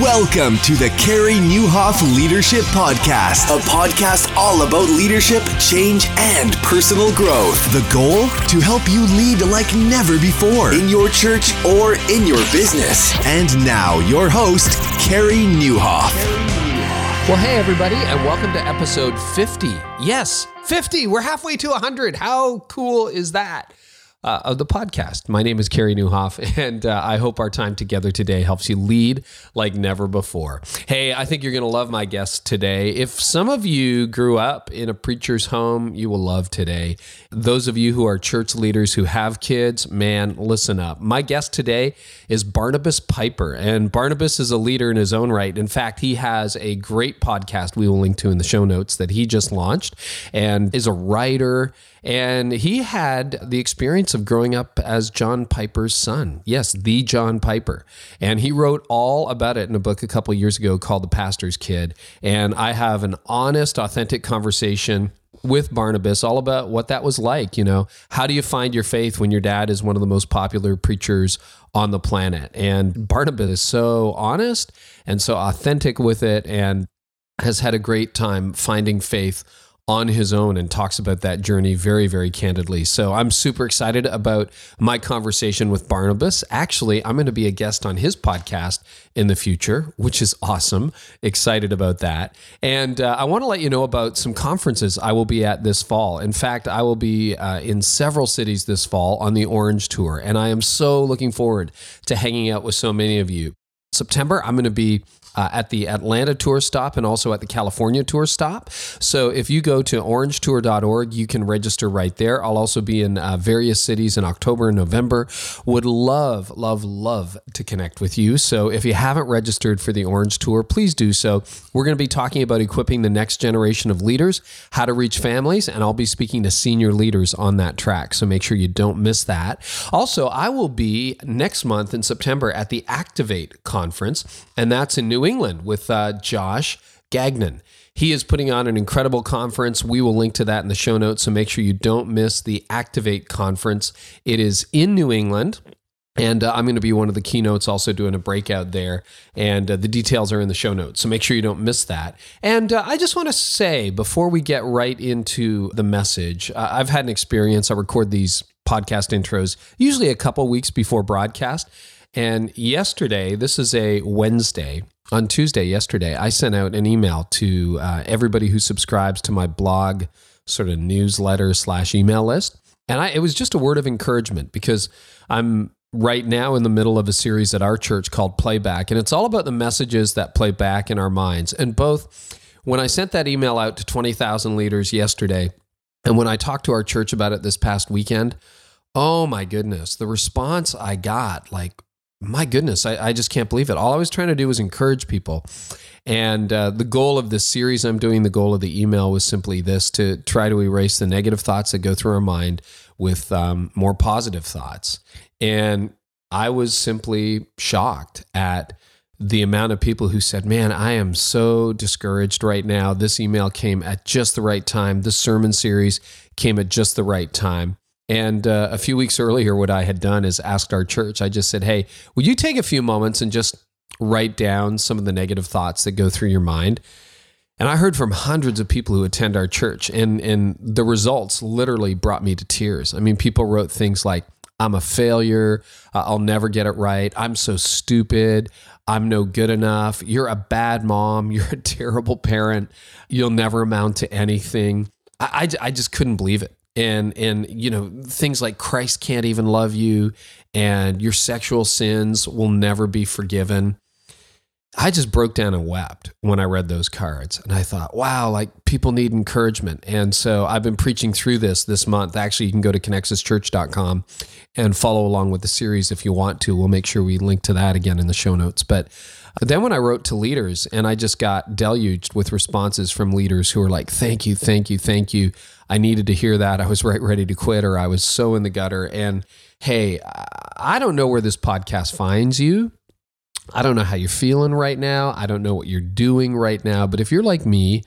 Welcome to the Carey Nieuwhof Leadership Podcast, a podcast all about leadership, change, and personal growth. The goal? To help you lead like never before in your church or in your business. And now, your host, Carey Nieuwhof. Well, hey, everybody, and welcome to episode 50. Yes, 50. We're halfway to 100. How cool is that? Uh, of the podcast. My name is Carey Nieuwhof, and uh, I hope our time together today helps you lead like never before. Hey, I think you're going to love my guest today. If some of you grew up in a preacher's home, you will love today. Those of you who are church leaders who have kids, man, listen up. My guest today is Barnabas Piper, and Barnabas is a leader in his own right. In fact, he has a great podcast we will link to in the show notes that he just launched and is a writer and he had the experience of growing up as John Piper's son. Yes, the John Piper. And he wrote all about it in a book a couple years ago called The Pastor's Kid. And I have an honest, authentic conversation with Barnabas all about what that was like. You know, how do you find your faith when your dad is one of the most popular preachers on the planet? And Barnabas is so honest and so authentic with it and has had a great time finding faith on his own and talks about that journey very, very candidly. So I'm super excited about my conversation with Barnabas. Actually, I'm going to be a guest on his podcast in the future, which is awesome. Excited about that. And uh, I want to let you know about some conferences I will be at this fall. In fact, I will be uh, in several cities this fall on the Orange Tour. And I am so looking forward to hanging out with so many of you. September, I'm going to be uh, at the Atlanta tour stop and also at the California tour stop. So if you go to orangetour.org, you can register right there. I'll also be in uh, various cities in October and November. Would love, love, love to connect with you. So if you haven't registered for the Orange Tour, please do so. We're going to be talking about equipping the next generation of leaders, how to reach families, and I'll be speaking to senior leaders on that track. So make sure you don't miss that. Also, I will be next month in September at the Activate conference, and that's in New England with uh, Josh Gagnon. He is putting on an incredible conference. We will link to that in the show notes, so make sure you don't miss the Activate conference. It is in New England. And uh, I'm going to be one of the keynotes, also doing a breakout there. And uh, the details are in the show notes. So make sure you don't miss that. And uh, I just want to say, before we get right into the message, uh, I've had an experience. I record these podcast intros usually a couple weeks before broadcast. And yesterday, this is a Wednesday, on Tuesday, yesterday, I sent out an email to uh, everybody who subscribes to my blog, sort of newsletter slash email list. And I, it was just a word of encouragement because I'm right now in the middle of a series at our church called Playback. And it's all about the messages that play back in our minds. And both when I sent that email out to 20,000 leaders yesterday, and when I talked to our church about it this past weekend, oh my goodness, the response I got, like my goodness, I, I, just can't believe it. All I was trying to do was encourage people. And uh, the goal of this series I'm doing, the goal of the email was simply this to try to erase the negative thoughts that go through our mind with um, more positive thoughts. And I was simply shocked at the amount of people who said, Man, I am so discouraged right now. This email came at just the right time. This sermon series came at just the right time. And uh, a few weeks earlier, what I had done is asked our church, I just said, Hey, would you take a few moments and just write down some of the negative thoughts that go through your mind? And I heard from hundreds of people who attend our church, and, and the results literally brought me to tears. I mean, people wrote things like, I'm a failure. I'll never get it right. I'm so stupid. I'm no good enough. You're a bad mom. You're a terrible parent. You'll never amount to anything. I, I, I just couldn't believe it and and you know things like Christ can't even love you and your sexual sins will never be forgiven. I just broke down and wept when I read those cards and I thought, wow, like people need encouragement. And so I've been preaching through this this month. Actually, you can go to connexuschurch.com and follow along with the series if you want to. We'll make sure we link to that again in the show notes. But then when I wrote to leaders and I just got deluged with responses from leaders who were like, thank you, thank you, thank you. I needed to hear that. I was right ready to quit or I was so in the gutter. And hey, I don't know where this podcast finds you. I don't know how you're feeling right now. I don't know what you're doing right now. But if you're like me,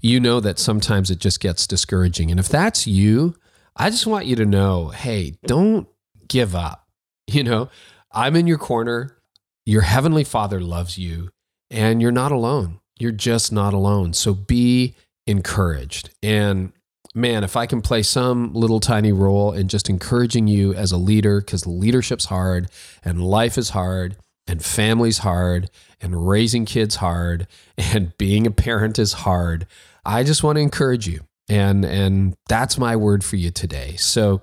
you know that sometimes it just gets discouraging. And if that's you, I just want you to know hey, don't give up. You know, I'm in your corner. Your heavenly Father loves you. and you're not alone. You're just not alone. So be encouraged. And man, if I can play some little tiny role in just encouraging you as a leader, because leadership's hard and life is hard and family's hard and raising kids hard and being a parent is hard. I just want to encourage you. And and that's my word for you today. So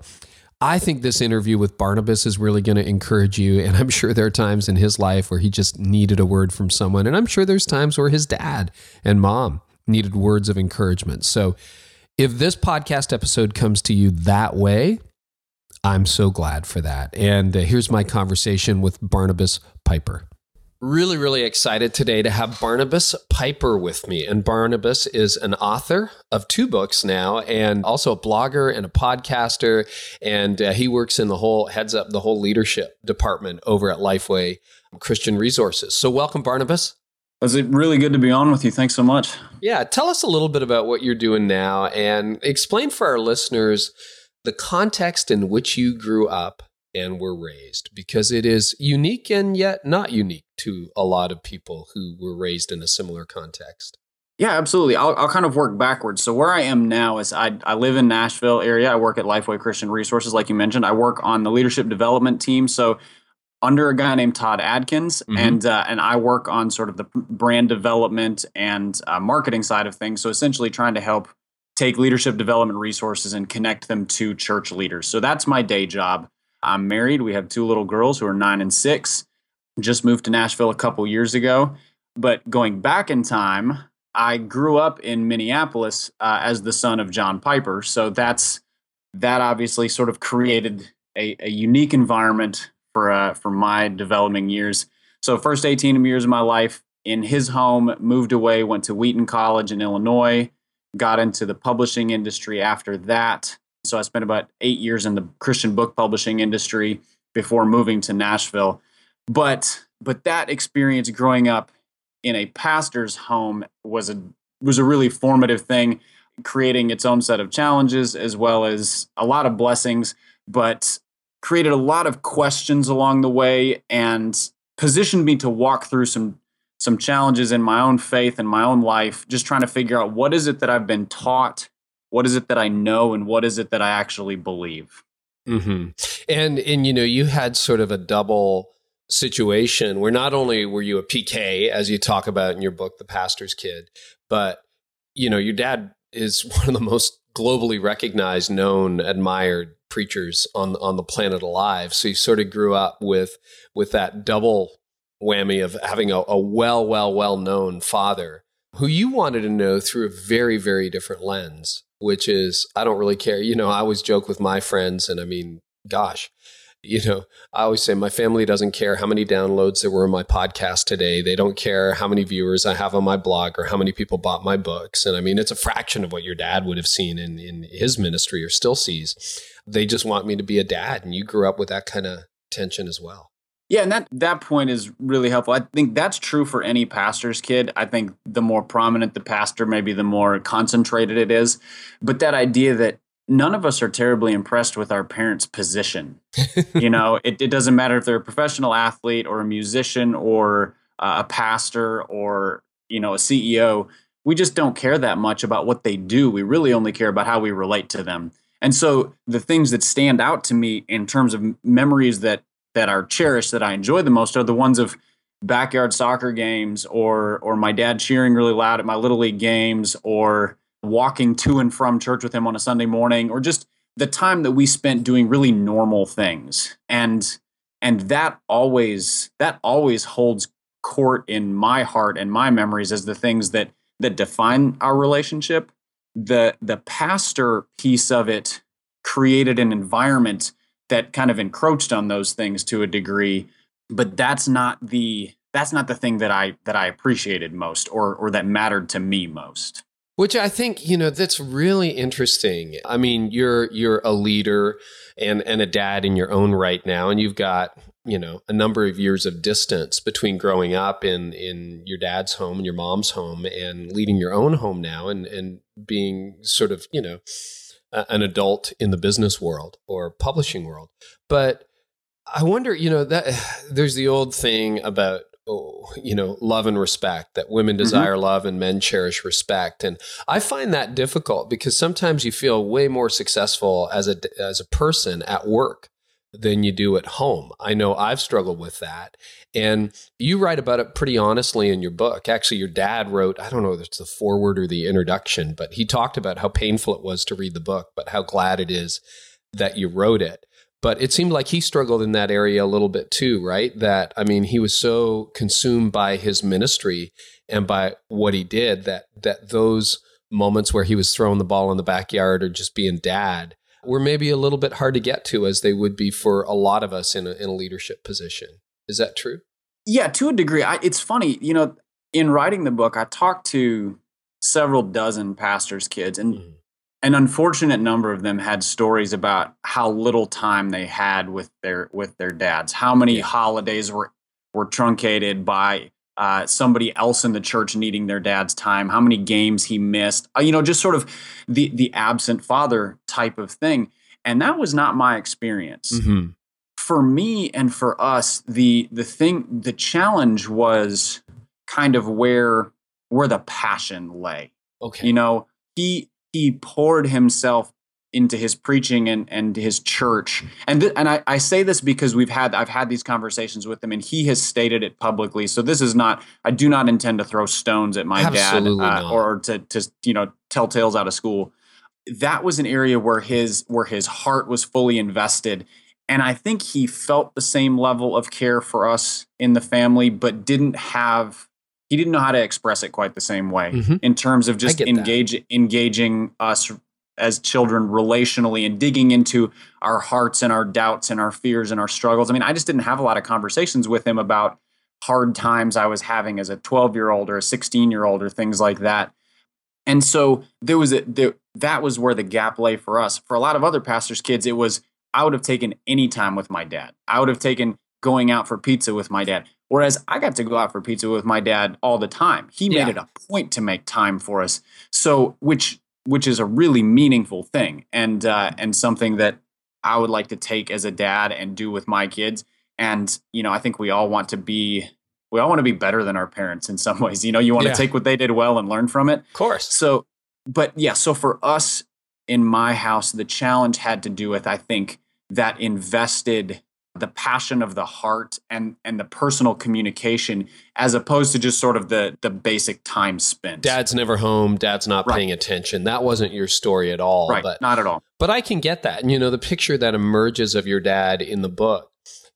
I think this interview with Barnabas is really going to encourage you. And I'm sure there are times in his life where he just needed a word from someone. And I'm sure there's times where his dad and mom needed words of encouragement. So if this podcast episode comes to you that way, I'm so glad for that. And uh, here's my conversation with Barnabas Piper. Really, really excited today to have Barnabas Piper with me. And Barnabas is an author of two books now, and also a blogger and a podcaster. And uh, he works in the whole, heads up the whole leadership department over at Lifeway Christian Resources. So, welcome, Barnabas. It's really good to be on with you. Thanks so much. Yeah, tell us a little bit about what you're doing now and explain for our listeners the context in which you grew up and were raised because it is unique and yet not unique to a lot of people who were raised in a similar context. Yeah, absolutely. I'll, I'll kind of work backwards. So where I am now is I, I live in Nashville area. I work at Lifeway Christian Resources, like you mentioned. I work on the leadership development team. So under a guy named Todd Adkins, mm-hmm. and uh, and I work on sort of the brand development and uh, marketing side of things. So essentially, trying to help take leadership development resources and connect them to church leaders. So that's my day job. I'm married. We have two little girls who are nine and six. Just moved to Nashville a couple years ago. But going back in time, I grew up in Minneapolis uh, as the son of John Piper. So that's that obviously sort of created a, a unique environment for uh, for my developing years. So first 18 years of my life in his home, moved away, went to Wheaton College in Illinois, got into the publishing industry after that. So I spent about eight years in the Christian book publishing industry before moving to Nashville. But but that experience growing up in a pastor's home was a was a really formative thing, creating its own set of challenges as well as a lot of blessings, but created a lot of questions along the way and positioned me to walk through some some challenges in my own faith and my own life just trying to figure out what is it that I've been taught what is it that I know and what is it that I actually believe. Mm-hmm. And and you know you had sort of a double situation where not only were you a PK as you talk about in your book, The Pastor's Kid, but you know your dad is one of the most globally recognized, known, admired preachers on on the planet alive. So you sort of grew up with with that double whammy of having a, a well, well, well known father who you wanted to know through a very, very different lens which is I don't really care. You know, I always joke with my friends, and I mean, gosh, you know, I always say my family doesn't care how many downloads there were in my podcast today. They don't care how many viewers I have on my blog or how many people bought my books. And I mean, it's a fraction of what your dad would have seen in, in his ministry or still sees. They just want me to be a dad. And you grew up with that kind of tension as well. Yeah, and that that point is really helpful. I think that's true for any pastor's kid. I think the more prominent the pastor, maybe the more concentrated it is. But that idea that none of us are terribly impressed with our parents' position. you know, it, it doesn't matter if they're a professional athlete or a musician or uh, a pastor or you know a CEO. We just don't care that much about what they do. We really only care about how we relate to them. And so the things that stand out to me in terms of memories that that are cherished that I enjoy the most are the ones of backyard soccer games or or my dad cheering really loud at my little league games or walking to and from church with him on a Sunday morning or just the time that we spent doing really normal things. And and that always that always holds court in my heart and my memories as the things that that define our relationship. The the pastor piece of it created an environment that kind of encroached on those things to a degree but that's not the that's not the thing that i that i appreciated most or or that mattered to me most. Which i think you know that's really interesting. I mean you're you're a leader and and a dad in your own right now and you've got you know a number of years of distance between growing up in in your dad's home and your mom's home and leading your own home now and and being sort of you know an adult in the business world or publishing world. But I wonder, you know, that there's the old thing about oh, you know, love and respect, that women mm-hmm. desire mm-hmm. love and men cherish respect. And I find that difficult because sometimes you feel way more successful as a, as a person at work than you do at home. I know I've struggled with that. And you write about it pretty honestly in your book. Actually, your dad wrote, I don't know if it's the foreword or the introduction, but he talked about how painful it was to read the book, but how glad it is that you wrote it. But it seemed like he struggled in that area a little bit too, right? That, I mean, he was so consumed by his ministry and by what he did that, that those moments where he was throwing the ball in the backyard or just being dad were maybe a little bit hard to get to as they would be for a lot of us in a, in a leadership position. Is that true? Yeah, to a degree. I, it's funny, you know, in writing the book, I talked to several dozen pastors' kids, and mm. an unfortunate number of them had stories about how little time they had with their with their dads, how many yeah. holidays were were truncated by uh, somebody else in the church needing their dad's time, how many games he missed, uh, you know, just sort of the the absent father type of thing. And that was not my experience. Mm-hmm. For me and for us, the the thing, the challenge was kind of where where the passion lay. Okay, you know, he he poured himself into his preaching and, and his church. And th- and I, I say this because we've had I've had these conversations with him and he has stated it publicly. So this is not I do not intend to throw stones at my Absolutely dad uh, or to to you know tell tales out of school. That was an area where his where his heart was fully invested. And I think he felt the same level of care for us in the family, but didn't have he didn't know how to express it quite the same way mm-hmm. in terms of just engage, engaging us as children relationally and digging into our hearts and our doubts and our fears and our struggles. I mean, I just didn't have a lot of conversations with him about hard times I was having as a 12 year old or a 16 year old or things like that. And so there was a there, that was where the gap lay for us. For a lot of other pastors' kids, it was I would have taken any time with my dad. I would have taken going out for pizza with my dad. Whereas I got to go out for pizza with my dad all the time. He made yeah. it a point to make time for us. So, which which is a really meaningful thing and uh, and something that I would like to take as a dad and do with my kids. And you know, I think we all want to be we all want to be better than our parents in some ways. You know, you want yeah. to take what they did well and learn from it. Of course. So, but yeah, so for us in my house, the challenge had to do with I think that invested the passion of the heart and and the personal communication as opposed to just sort of the the basic time spent. Dad's never home. Dad's not right. paying attention. That wasn't your story at all right. but not at all. but i can get that. And you know the picture that emerges of your dad in the book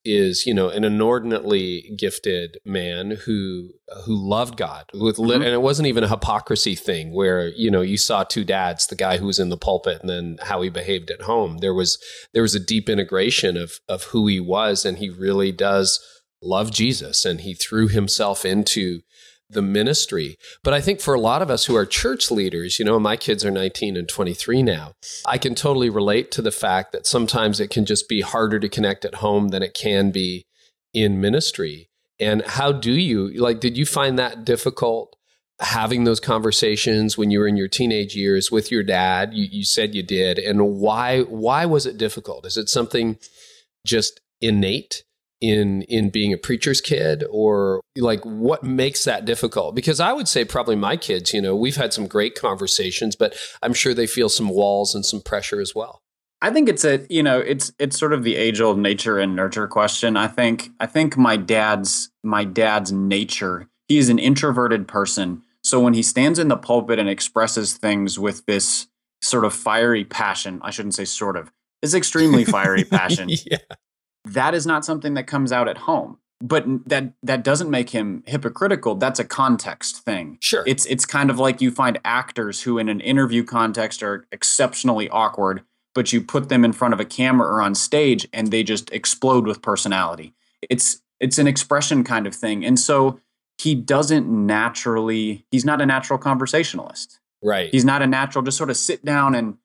is you know an inordinately gifted man who who loved God with mm-hmm. and it wasn't even a hypocrisy thing where you know you saw two dads the guy who was in the pulpit and then how he behaved at home there was there was a deep integration of of who he was and he really does love Jesus and he threw himself into the ministry. But I think for a lot of us who are church leaders, you know, my kids are 19 and 23 now, I can totally relate to the fact that sometimes it can just be harder to connect at home than it can be in ministry. And how do you, like, did you find that difficult? having those conversations when you were in your teenage years with your dad you, you said you did and why why was it difficult is it something just innate in in being a preacher's kid or like what makes that difficult? Because i would say probably my kids you know we've had some great conversations but i'm sure they feel some walls and some pressure as well. I think it's a you know it's it's sort of the age old nature and nurture question i think. I think my dad's my dad's nature he is an introverted person. So when he stands in the pulpit and expresses things with this sort of fiery passion i shouldn't say sort of it's extremely fiery passion yeah that is not something that comes out at home. But that that doesn't make him hypocritical. That's a context thing. Sure. It's it's kind of like you find actors who in an interview context are exceptionally awkward but you put them in front of a camera or on stage and they just explode with personality. It's it's an expression kind of thing. And so he doesn't naturally he's not a natural conversationalist. Right. He's not a natural just sort of sit down and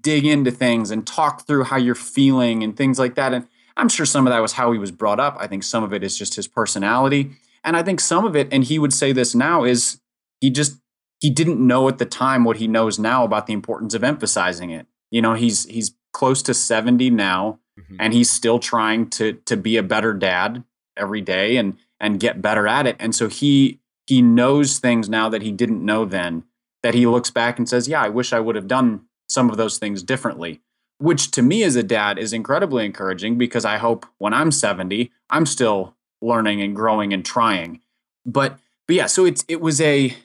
dig into things and talk through how you're feeling and things like that. And I'm sure some of that was how he was brought up. I think some of it is just his personality. And I think some of it, and he would say this now, is he just he didn't know at the time what he knows now about the importance of emphasizing it. You know, he's he's close to 70 now, mm-hmm. and he's still trying to to be a better dad every day. And and get better at it. And so he he knows things now that he didn't know then that he looks back and says, "Yeah, I wish I would have done some of those things differently." Which to me as a dad is incredibly encouraging because I hope when I'm 70, I'm still learning and growing and trying. But but yeah, so it's it was a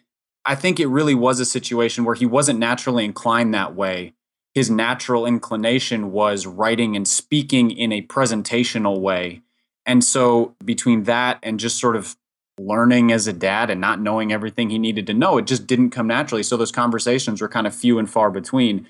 I think it really was a situation where he wasn't naturally inclined that way. His natural inclination was writing and speaking in a presentational way. And so between that and just sort of learning as a dad and not knowing everything he needed to know, it just didn't come naturally. So those conversations were kind of few and far between.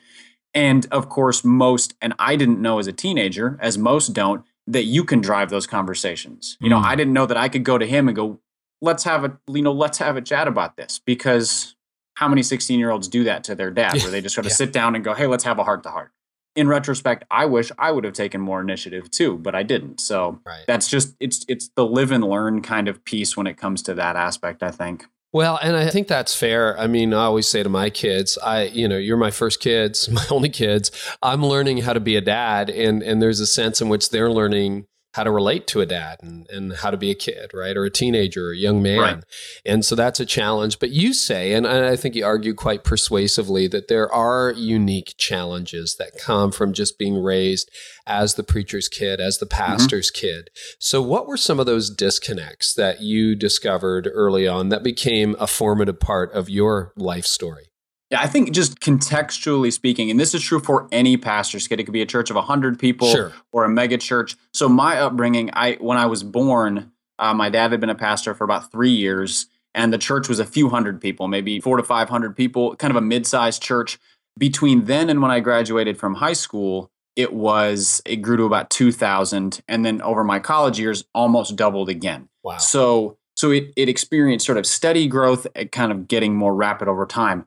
And of course, most, and I didn't know as a teenager, as most don't, that you can drive those conversations. You know, mm. I didn't know that I could go to him and go, let's have a, you know, let's have a chat about this because how many 16 year olds do that to their dad where they just sort of yeah. sit down and go, hey, let's have a heart to heart. In retrospect, I wish I would have taken more initiative too, but I didn't. So right. that's just it's it's the live and learn kind of piece when it comes to that aspect, I think. Well, and I think that's fair. I mean, I always say to my kids, I, you know, you're my first kids, my only kids. I'm learning how to be a dad and and there's a sense in which they're learning how to relate to a dad and, and how to be a kid, right? Or a teenager or a young man. Right. And so that's a challenge. But you say, and I think you argue quite persuasively, that there are unique challenges that come from just being raised as the preacher's kid, as the mm-hmm. pastor's mm-hmm. kid. So, what were some of those disconnects that you discovered early on that became a formative part of your life story? Yeah, I think just contextually speaking, and this is true for any pastor's kid. It could be a church of hundred people sure. or a mega church. So my upbringing, I when I was born, uh, my dad had been a pastor for about three years, and the church was a few hundred people, maybe four to five hundred people, kind of a mid-sized church. Between then and when I graduated from high school, it was it grew to about two thousand, and then over my college years, almost doubled again. Wow! So so it it experienced sort of steady growth, kind of getting more rapid over time.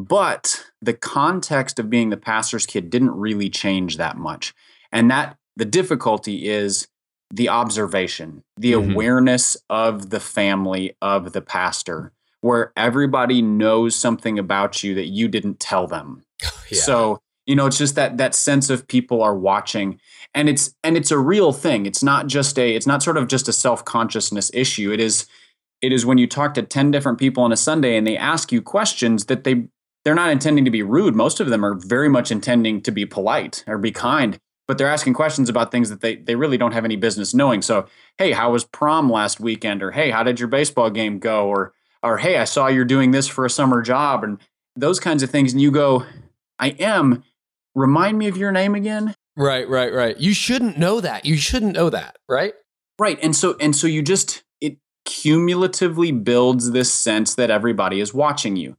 But the context of being the pastor's kid didn't really change that much. And that the difficulty is the observation, the mm-hmm. awareness of the family of the pastor, where everybody knows something about you that you didn't tell them. yeah. So, you know, it's just that that sense of people are watching and it's and it's a real thing. It's not just a it's not sort of just a self-consciousness issue. It is it is when you talk to 10 different people on a Sunday and they ask you questions that they they're not intending to be rude. Most of them are very much intending to be polite or be kind, but they're asking questions about things that they, they really don't have any business knowing. So, hey, how was prom last weekend? Or hey, how did your baseball game go? Or or hey, I saw you're doing this for a summer job and those kinds of things. And you go, I am. Remind me of your name again. Right, right, right. You shouldn't know that. You shouldn't know that, right? Right. And so and so you just it cumulatively builds this sense that everybody is watching you.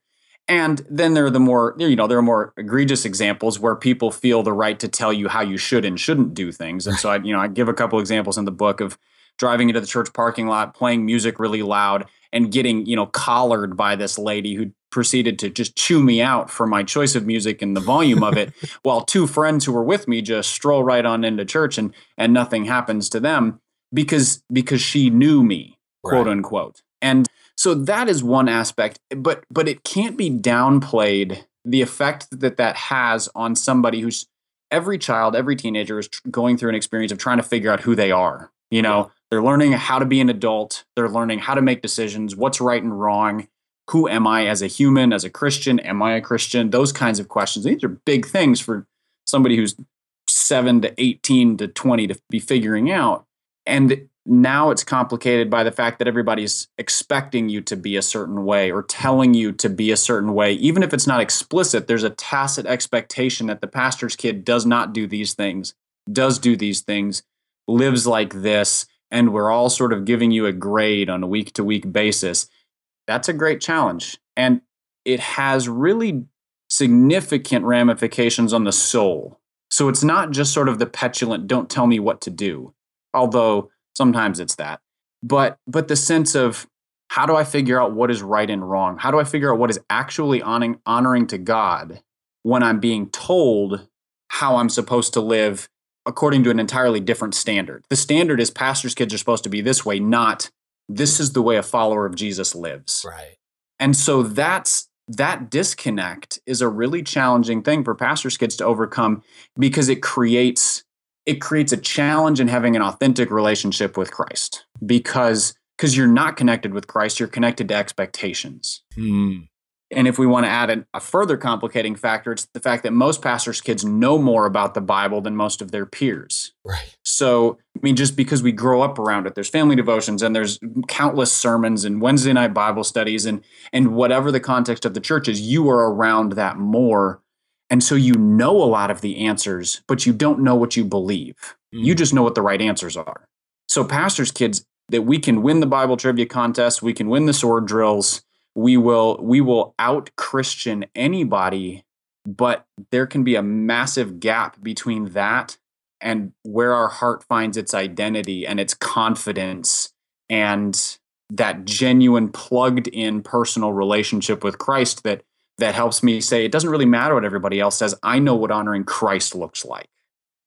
And then there are the more, you know, there are more egregious examples where people feel the right to tell you how you should and shouldn't do things. And so I, you know, I give a couple examples in the book of driving into the church parking lot, playing music really loud, and getting, you know, collared by this lady who proceeded to just chew me out for my choice of music and the volume of it, while two friends who were with me just stroll right on into church and and nothing happens to them because because she knew me, quote right. unquote. And so that is one aspect, but but it can't be downplayed the effect that that has on somebody who's every child, every teenager is going through an experience of trying to figure out who they are. You know, they're learning how to be an adult, they're learning how to make decisions, what's right and wrong, who am I as a human, as a Christian, am I a Christian? Those kinds of questions. These are big things for somebody who's 7 to 18 to 20 to be figuring out. And now it's complicated by the fact that everybody's expecting you to be a certain way or telling you to be a certain way. Even if it's not explicit, there's a tacit expectation that the pastor's kid does not do these things, does do these things, lives like this, and we're all sort of giving you a grade on a week to week basis. That's a great challenge. And it has really significant ramifications on the soul. So it's not just sort of the petulant, don't tell me what to do. Although Sometimes it's that. But but the sense of how do I figure out what is right and wrong? How do I figure out what is actually honoring, honoring to God when I'm being told how I'm supposed to live according to an entirely different standard? The standard is pastors' kids are supposed to be this way, not this is the way a follower of Jesus lives. Right. And so that's that disconnect is a really challenging thing for pastors' kids to overcome because it creates it creates a challenge in having an authentic relationship with Christ because because you're not connected with Christ, you're connected to expectations. Hmm. And if we want to add a, a further complicating factor, it's the fact that most pastors' kids know more about the Bible than most of their peers. Right. So, I mean, just because we grow up around it, there's family devotions and there's countless sermons and Wednesday night Bible studies and and whatever the context of the church is, you are around that more. And so you know a lot of the answers, but you don't know what you believe. Mm. You just know what the right answers are. So, pastors' kids, that we can win the Bible trivia contest, we can win the sword drills, we will we will out Christian anybody, but there can be a massive gap between that and where our heart finds its identity and its confidence and that genuine plugged in personal relationship with Christ that that helps me say it doesn't really matter what everybody else says. I know what honoring Christ looks like.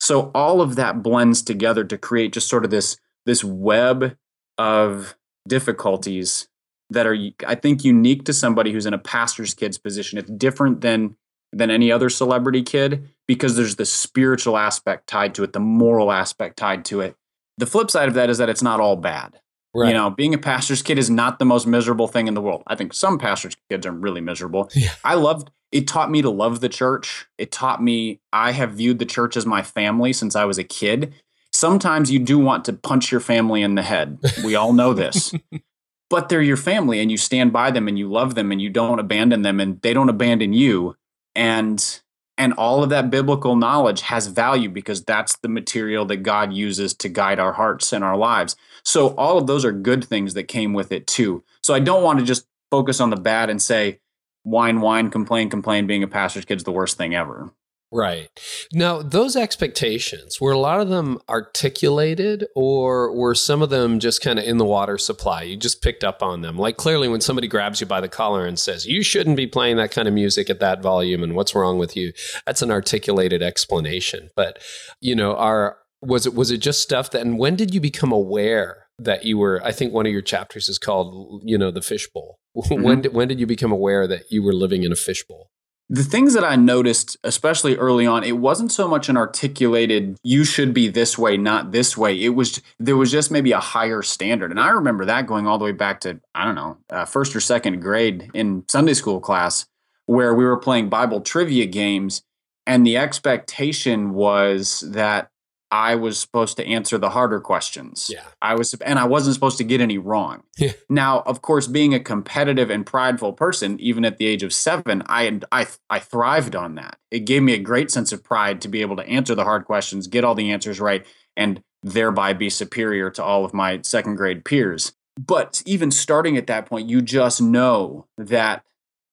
So all of that blends together to create just sort of this this web of difficulties that are I think unique to somebody who's in a pastor's kid's position. It's different than than any other celebrity kid because there's the spiritual aspect tied to it, the moral aspect tied to it. The flip side of that is that it's not all bad. Right. You know, being a pastor's kid is not the most miserable thing in the world. I think some pastor's kids are really miserable. Yeah. I loved it taught me to love the church. It taught me I have viewed the church as my family since I was a kid. Sometimes you do want to punch your family in the head. We all know this. but they're your family and you stand by them and you love them and you don't abandon them and they don't abandon you. And and all of that biblical knowledge has value because that's the material that God uses to guide our hearts and our lives. So all of those are good things that came with it too. So I don't want to just focus on the bad and say whine, whine, complain, complain. Being a pastor's kid's the worst thing ever. Right. Now, those expectations, were a lot of them articulated or were some of them just kind of in the water supply? You just picked up on them. Like clearly when somebody grabs you by the collar and says, "You shouldn't be playing that kind of music at that volume and what's wrong with you?" That's an articulated explanation. But, you know, are was it was it just stuff that and when did you become aware that you were I think one of your chapters is called, you know, the fishbowl. Mm-hmm. when did when did you become aware that you were living in a fishbowl? The things that I noticed, especially early on, it wasn't so much an articulated, you should be this way, not this way. It was, there was just maybe a higher standard. And I remember that going all the way back to, I don't know, uh, first or second grade in Sunday school class, where we were playing Bible trivia games. And the expectation was that I was supposed to answer the harder questions. Yeah. I was, and I wasn't supposed to get any wrong. Yeah. Now, of course, being a competitive and prideful person, even at the age of seven, I, I, I thrived on that. It gave me a great sense of pride to be able to answer the hard questions, get all the answers right, and thereby be superior to all of my second grade peers. But even starting at that point, you just know that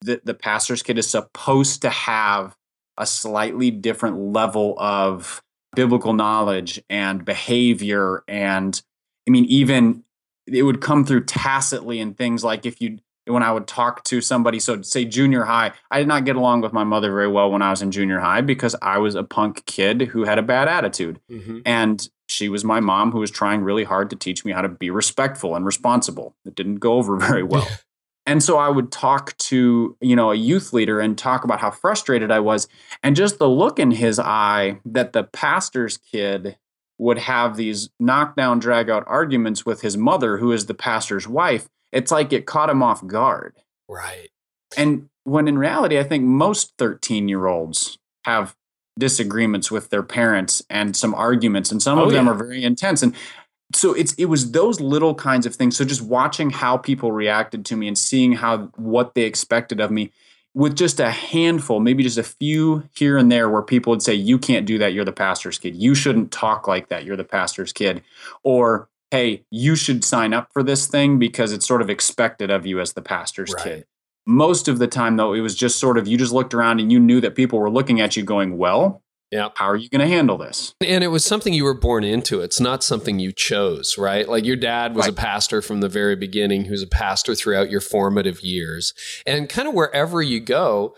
the, the pastor's kid is supposed to have a slightly different level of biblical knowledge and behavior. And i mean even it would come through tacitly in things like if you when i would talk to somebody so say junior high i did not get along with my mother very well when i was in junior high because i was a punk kid who had a bad attitude. Mm-hmm. and she was my mom who was trying really hard to teach me how to be respectful and responsible. It didn't go over very well and so I would talk to, you know, a youth leader and talk about how frustrated I was. And just the look in his eye that the pastor's kid would have these knockdown, drag out arguments with his mother, who is the pastor's wife, it's like it caught him off guard. Right. And when in reality, I think most 13 year olds have disagreements with their parents and some arguments, and some Oh, of them yeah. are very intense. And so it's it was those little kinds of things. So just watching how people reacted to me and seeing how what they expected of me with just a handful, maybe just a few here and there where people would say, You can't do that, you're the pastor's kid. You shouldn't talk like that, you're the pastor's kid. Or hey, you should sign up for this thing because it's sort of expected of you as the pastor's Right. kid. Most of the time, though, it was just sort of you just looked around and you knew that people were looking at you going, Well, Yeah. how are you going to handle this? And it was something you were born into. It's not something you chose, right? Like your dad was a pastor from the very beginning, who's a pastor throughout your formative years. And kind of wherever you go,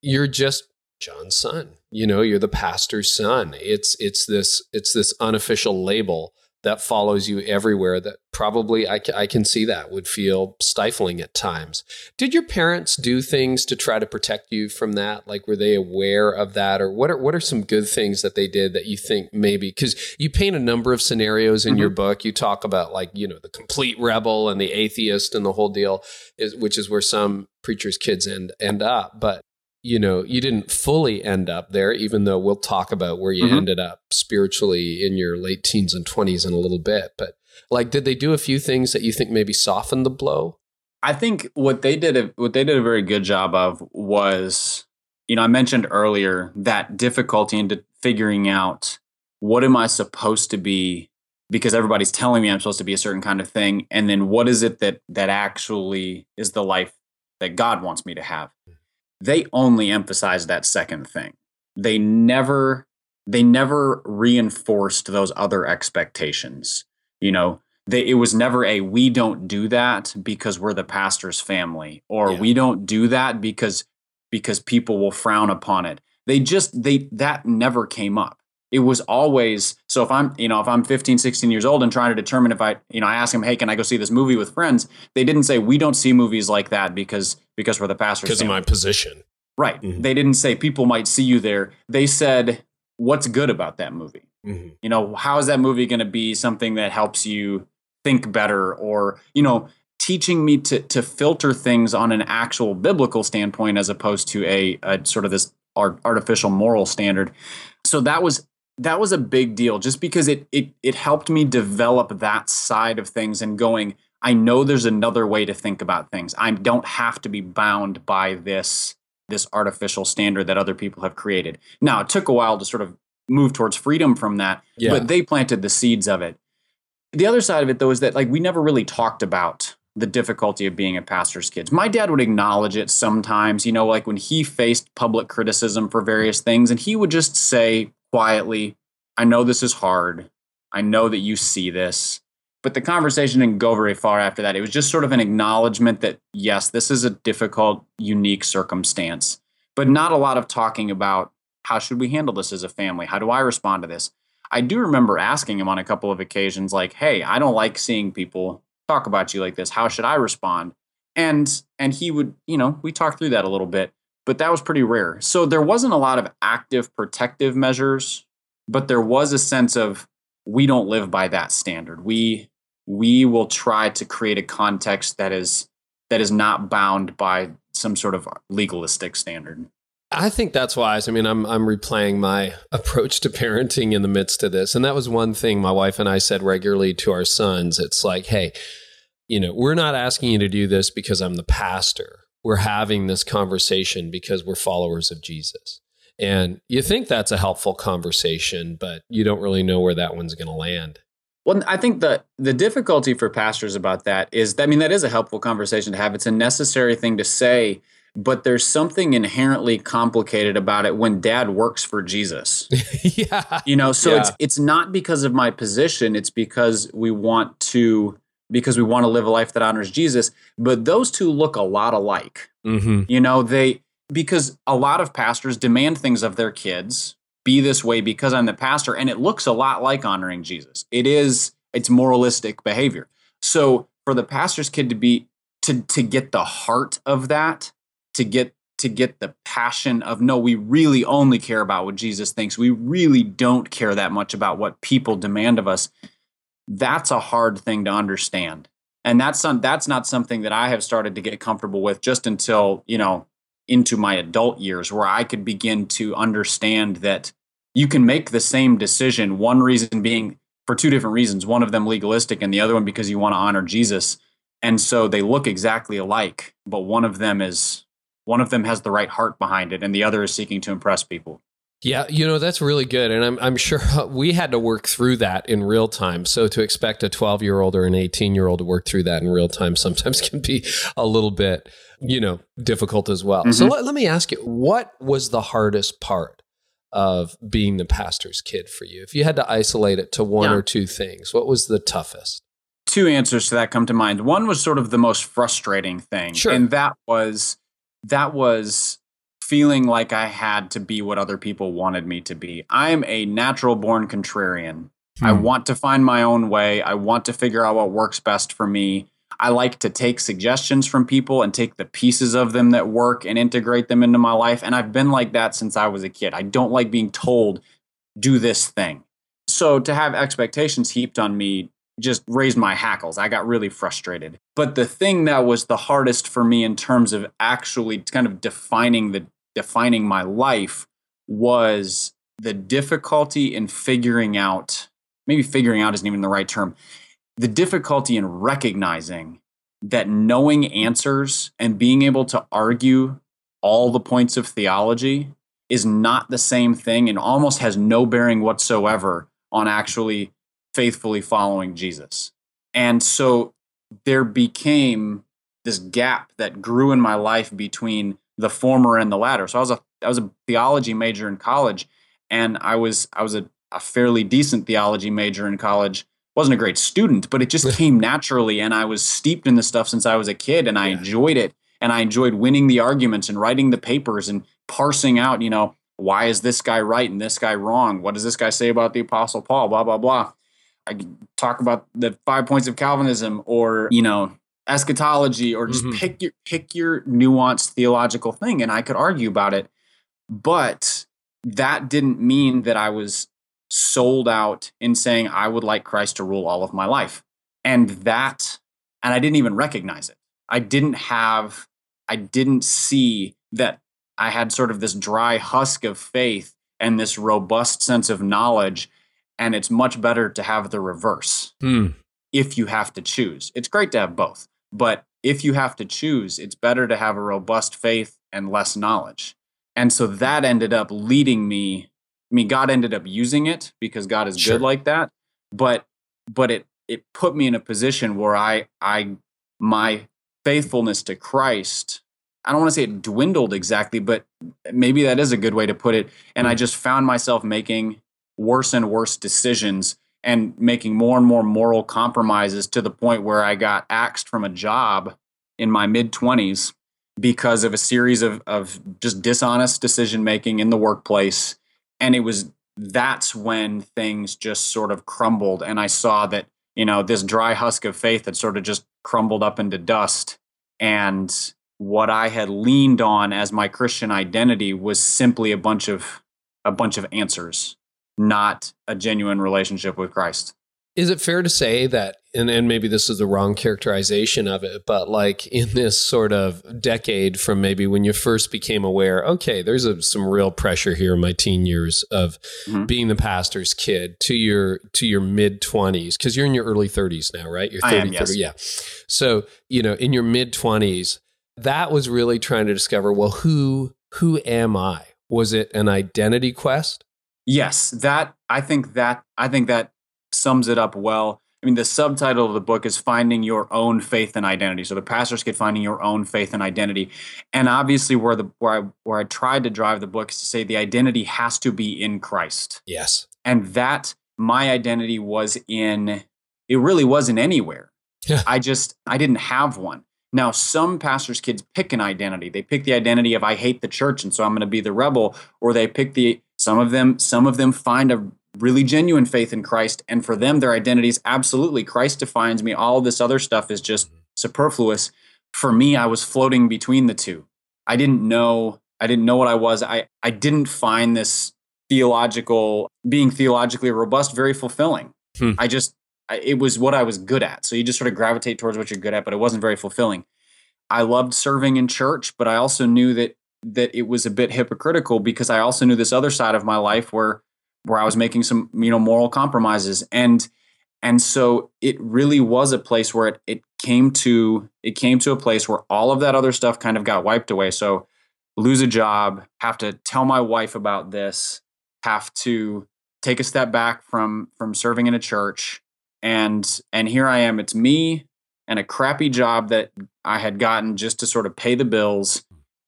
you're just John's son. You know, you're the pastor's son. It's it's this it's this unofficial label that follows you everywhere that probably I, I can see that would feel stifling at times. Did your parents do things to try to protect you from that? Like, were they aware of that? Or what are, what are some good things that they did that you think maybe, because you paint a number of scenarios in mm-hmm. your book. You talk about like, you know, the complete rebel and the atheist and the whole deal, is, which is where some preachers' kids end, end up. But you know, you didn't fully end up there, even though we'll talk about where you mm-hmm. ended up spiritually in your late teens and 20s in a little bit. But like, did they do a few things that you think maybe softened the blow? I think what they did, a, what they did a very good job of was, you know, I mentioned earlier that difficulty into figuring out what am I supposed to be because everybody's telling me I'm supposed to be a certain kind of thing, and then what is it that that actually is the life that God wants me to have they only emphasized that second thing. They never they never reinforced those other expectations. You know, they, it was never a we don't do that because we're the pastor's family or yeah. we don't do that because because people will frown upon it. They just they that never came up. It was always so if I'm, you know, if I'm 15, 16 years old and trying to determine if I, you know, I ask them, "Hey, can I go see this movie with friends?" They didn't say we don't see movies like that because because we're the pastor's because of my position. Right. Mm-hmm. They didn't say people might see you there. They said, what's good about that movie? Mm-hmm. You know, how is that movie going to be something that helps you think better or, you know, teaching me to to filter things on an actual biblical standpoint as opposed to a, a sort of this art, artificial moral standard. So that was that was a big deal just because it it it helped me develop that side of things and going I know there's another way to think about things. I don't have to be bound by this this artificial standard that other people have created. Now, it took a while to sort of move towards freedom from that, yeah. but they planted the seeds of it. The other side of it though is that like we never really talked about the difficulty of being a pastor's kids. My dad would acknowledge it sometimes, you know, like when he faced public criticism for various things and he would just say quietly, "I know this is hard. I know that you see this." But the conversation didn't go very far after that. It was just sort of an acknowledgement that, yes, this is a difficult, unique circumstance, but not a lot of talking about how should we handle this as a family? How do I respond to this? I do remember asking him on a couple of occasions, like, hey, I don't like seeing people talk about you like this. How should I respond? And and he would, you know, we talked through that a little bit, but that was pretty rare. So there wasn't a lot of active protective measures, but there was a sense of we don't live by that standard. We we will try to create a context that is that is not bound by some sort of legalistic standard. I think that's wise. I mean, I'm I'm replaying my approach to parenting in the midst of this, and that was one thing my wife and I said regularly to our sons. It's like, hey, you know, we're not asking you to do this because I'm the pastor. We're having this conversation because we're followers of Jesus. And you think that's a helpful conversation, but you don't really know where that one's going to land. Well, I think the the difficulty for pastors about that is, I mean, that is a helpful conversation to have. It's a necessary thing to say, but there's something inherently complicated about it when Dad works for Jesus. yeah, you know, so yeah. it's it's not because of my position; it's because we want to because we want to live a life that honors Jesus. But those two look a lot alike. Mm-hmm. You know, they because a lot of pastors demand things of their kids be this way because I'm the pastor. And it looks a lot like honoring Jesus. It is, it's moralistic behavior. So for the pastor's kid to be, to, to get the heart of that, to get, to get the passion of, no, we really only care about what Jesus thinks. We really don't care that much about what people demand of us. That's a hard thing to understand. And that's, some, that's not something that I have started to get comfortable with just until, you know, into my adult years where I could begin to understand that you can make the same decision. One reason being for two different reasons one of them legalistic, and the other one because you want to honor Jesus. And so they look exactly alike, but one of them is one of them has the right heart behind it, and the other is seeking to impress people. Yeah, you know, that's really good. And I'm, I'm sure we had to work through that in real time. So to expect a 12 year old or an 18 year old to work through that in real time sometimes can be a little bit, you know, difficult as well. Mm-hmm. So let, let me ask you, what was the hardest part of being the pastor's kid for you? If you had to isolate it to one yeah. or two things, what was the toughest? Two answers to that come to mind. One was sort of the most frustrating thing. Sure. And that was that was feeling like I had to be what other people wanted me to be. I'm a natural born contrarian. Hmm. I want to find my own way. I want to figure out what works best for me. I like to take suggestions from people and take the pieces of them that work and integrate them into my life. And I've been like that since I was a kid. I don't like being told, do this thing. So to have expectations heaped on me just raised my hackles. I got really frustrated. But the thing that was the hardest for me in terms of actually kind of defining the defining my life was the difficulty in figuring out maybe figuring out isn't even the right term the difficulty in recognizing that knowing answers and being able to argue all the points of theology is not the same thing and almost has no bearing whatsoever on actually faithfully following Jesus. And so there became this gap that grew in my life between the former and the latter. So I was a I was a theology major in college and I was I was a, a fairly decent theology major in college wasn't a great student, but it just came naturally. And I was steeped in the stuff since I was a kid and I yeah. enjoyed it. And I enjoyed winning the arguments and writing the papers and parsing out, you know, why is this guy right and this guy wrong? What does this guy say about the Apostle Paul? Blah, blah, blah. I talk about the five points of Calvinism or, you know, eschatology or just mm-hmm. pick your pick your nuanced theological thing and I could argue about it. But that didn't mean that I was sold out in saying I would like Christ to rule all of my life. And that, and I didn't even recognize it. I didn't have, I didn't see that I had sort of this dry husk of faith and this robust sense of knowledge. And it's much better to have the reverse hmm. if you have to choose. It's great to have both, but if you have to choose, it's better to have a robust faith and less knowledge. And so that ended up leading me I mean, God ended up using it because God is sure. good like that. But but it it put me in a position where I I my faithfulness to Christ. I don't want to say it dwindled exactly, but maybe that is a good way to put it. And. I hmm. just found myself making worse and worse decisions and making more and more moral compromises to the point where I got axed from a job in my mid 20s because of a series of, of just dishonest decision making in the workplace. And it was that's when things just sort of crumbled and i saw that you know this dry husk of faith had sort of just crumbled up into dust. And what i had leaned on as my christian identity was simply a bunch of a bunch of answers not a genuine relationship with christ is it fair to say that, and, and maybe this is the wrong characterization of it, but like in this sort of decade from maybe when you first became aware, okay, there's a, some real pressure here in my teen years of mm-hmm. being the pastor's kid to your to your mid 20s, because you're in your early 30s now, right? You're 30, am, yes. 30, yeah. So, you know, in your mid 20s, that was really trying to discover, well, who who am I? Was it an identity quest? Yes, that I think that I think that sums it up well. I mean, the subtitle of the book is Finding Your Own Faith and Identity. So the pastor's kid finding your own faith and identity. And obviously where the where I where I tried to drive the book is to say the identity has to be in Christ. Yes. And that my identity was in it really wasn't anywhere. Yeah. I just I didn't have one. Now, some pastors' kids pick an identity. They pick the identity of I hate the church, and so I'm going to be the rebel, or they pick the some of them some of them find a really genuine faith in Christ. And for them, their identity is absolutely Christ defines me. All this other stuff is just superfluous. For me, I was floating between the two. I didn't know. I didn't know what I was. I, I didn't find this theological, being theologically robust, very fulfilling. Hmm. I just, I, it was what I was good at. So you just sort of gravitate towards what you're good at, but it wasn't very fulfilling. I loved serving in church, but I also knew that that it was a bit hypocritical because I also knew this other side of my life where where I was making some, you know, moral compromises. And and so it really was a place where it, it came to it came to a place where all of that other stuff kind of got wiped away. So lose a job, have to tell my wife about this, have to take a step back from from serving in a church and and here I am it's me and a crappy job that I had gotten just to sort of pay the bills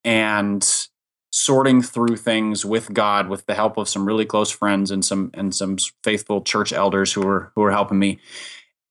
and sorting through things with God with the help of some really close friends and some and some faithful church elders who were who were helping me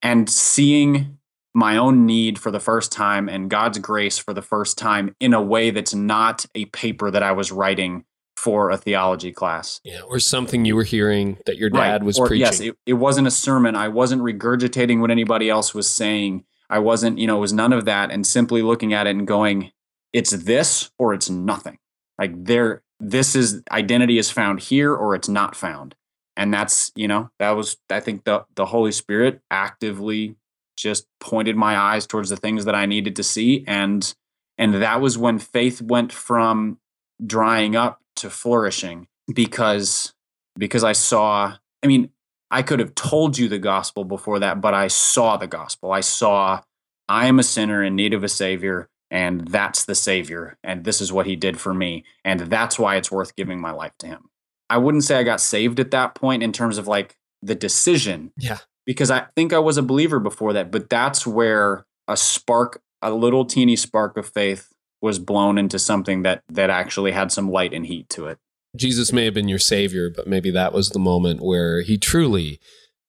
and seeing my own need for the first time and God's grace for the first time in a way that's not a paper that I was writing for a theology class. Yeah, or something you were hearing that your dad right. was or, preaching. Yes, it, it wasn't a sermon. I wasn't regurgitating what anybody else was saying. I wasn't, you know, it was none of that. And simply looking at it and going, it's this or it's nothing. Like there, this is identity is found here or it's not found. And that's, you know, that was, I think the, the Holy Spirit actively just pointed my eyes towards the things that I needed to see. And, and that was when faith went from drying up to flourishing because because I saw I mean I could have told you the gospel before that but I saw the gospel I saw I am a sinner in need of a savior and that's the savior and this is what he did for me and that's why it's worth giving my life to him I wouldn't say I got saved at that point in terms of like the decision yeah because I think I was a believer before that but that's where a spark a little teeny spark of faith was blown into something that that actually had some light and heat to it. Jesus may have been your savior, but maybe that was the moment where he truly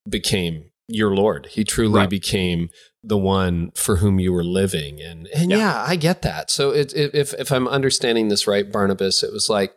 became your Lord. He truly right. became the one for whom you were living. And and yeah, yeah I get that. So it, it, if if I'm understanding this right, Barnabas, it was like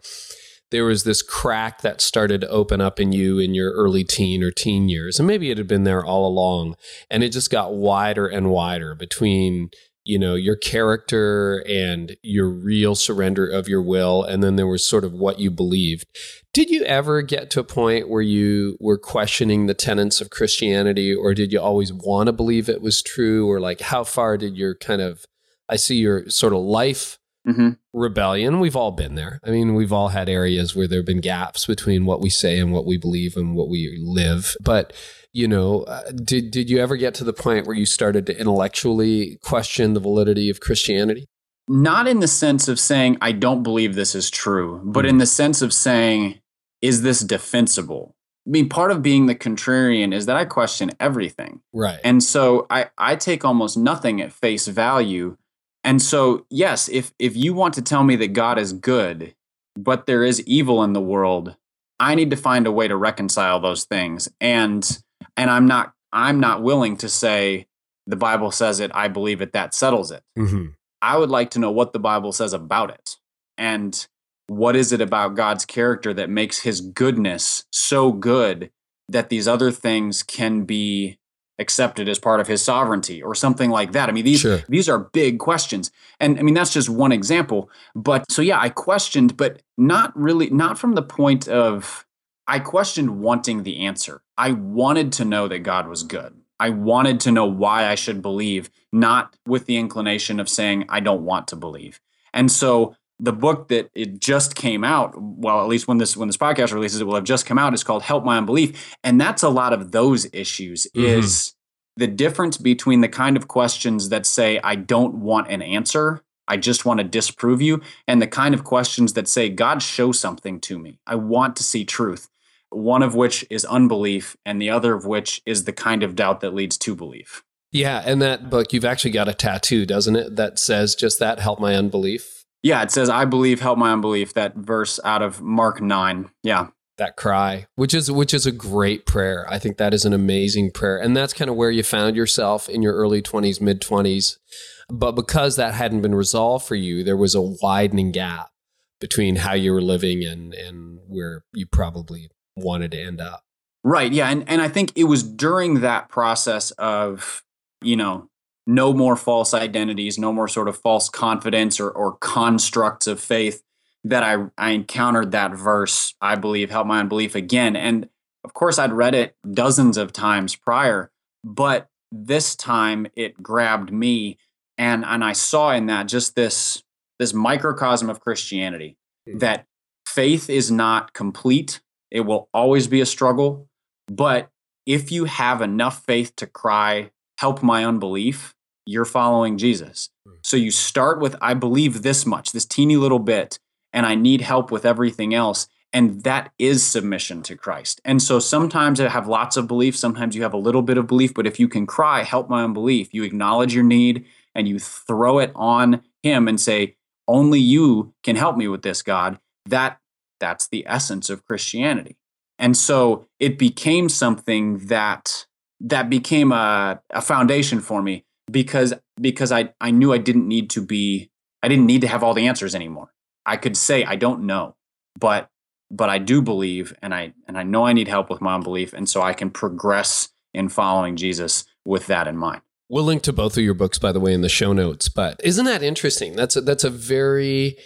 there was this crack that started to open up in you in your early teen or teen years. And maybe it had been there all along. And it just got wider and wider between you know your character and your real surrender of your will and then there was sort of what you believed. Did you ever get to a point where you were questioning the tenets of christianity or did you always want to believe it was true or like how far did your kind of i see your sort of life mm-hmm. rebellion we've all been there i mean we've all had areas where there have been gaps between what we say and what we believe and what we live but you know, uh, did did you ever get to the point where you started to intellectually question the validity of Christianity? Not in the sense of saying I don't believe this is true, but mm-hmm. in the sense of saying is this defensible? I mean, part of being the contrarian is that I question everything. Right. And so I, I take almost nothing at face value. And so, yes, if if you want to tell me that God is good, but there is evil in the world, I need to find a way to reconcile those things. And and i'm not i'm not willing to say the bible says it i believe it that settles it mm-hmm. i would like to know what the bible says about it and what is it about god's character that makes his goodness so good that these other things can be accepted as part of his sovereignty or something like that. I mean, these sure. these are big questions. And I mean, that's just one example. But so yeah, I questioned, but not really not from the point of I questioned wanting the answer. I wanted to know that God was good. I wanted to know why I should believe, not with the inclination of saying I don't want to believe. And so the book that it just came out, well, at least when this when this podcast releases, it will have just come out. Is called "Help My Unbelief," and that's a lot of those issues. Mm-hmm. Is the difference between the kind of questions that say I don't want an answer, I just want to disprove you, and the kind of questions that say God show something to me. I want to see truth one of which is unbelief, and the other of which is the kind of doubt that leads to belief. Yeah, and that book, you've actually got a tattoo, doesn't it, that says just that help my unbelief? Yeah, it says, I believe, help my unbelief, that verse out of Mark 9. Yeah. That cry, which is which is a great prayer. I think that is an amazing prayer. And that's kind of where you found yourself in your early 20s, mid 20s. But because that hadn't been resolved for you, there was a widening gap between how you were living and and where you probably wanted to end up. Right. Yeah. And and I think it was during that process of, you know, no more false identities, no more sort of false confidence or, or constructs of faith that I, I encountered that verse, I believe, help my unbelief again. And of course, I'd read it dozens of times prior, but this time it grabbed me and and I saw in that just this this microcosm of Christianity mm-hmm. that faith is not complete it will always be a struggle. But if you have enough faith to cry, help my unbelief, you're following Jesus. Hmm. So you start with, I believe this much, this teeny little bit, and I need help with everything else. And that is submission to Christ. And so sometimes I have lots of belief, sometimes you have a little bit of belief, but if you can cry, help my unbelief, you acknowledge your need and you throw it on Him and say, Only you can help me with this, God. That that's the essence of Christianity. And so it became something that that became a, a foundation for me because because I, I knew I didn't need to be I didn't need to have all the answers anymore. I could say I don't know. but but I do believe and I and I know I need help with my unbelief and so I can progress in following Jesus with that in mind. We'll link to both of your books by the way in the show notes, but isn't that interesting? That's a, that's a very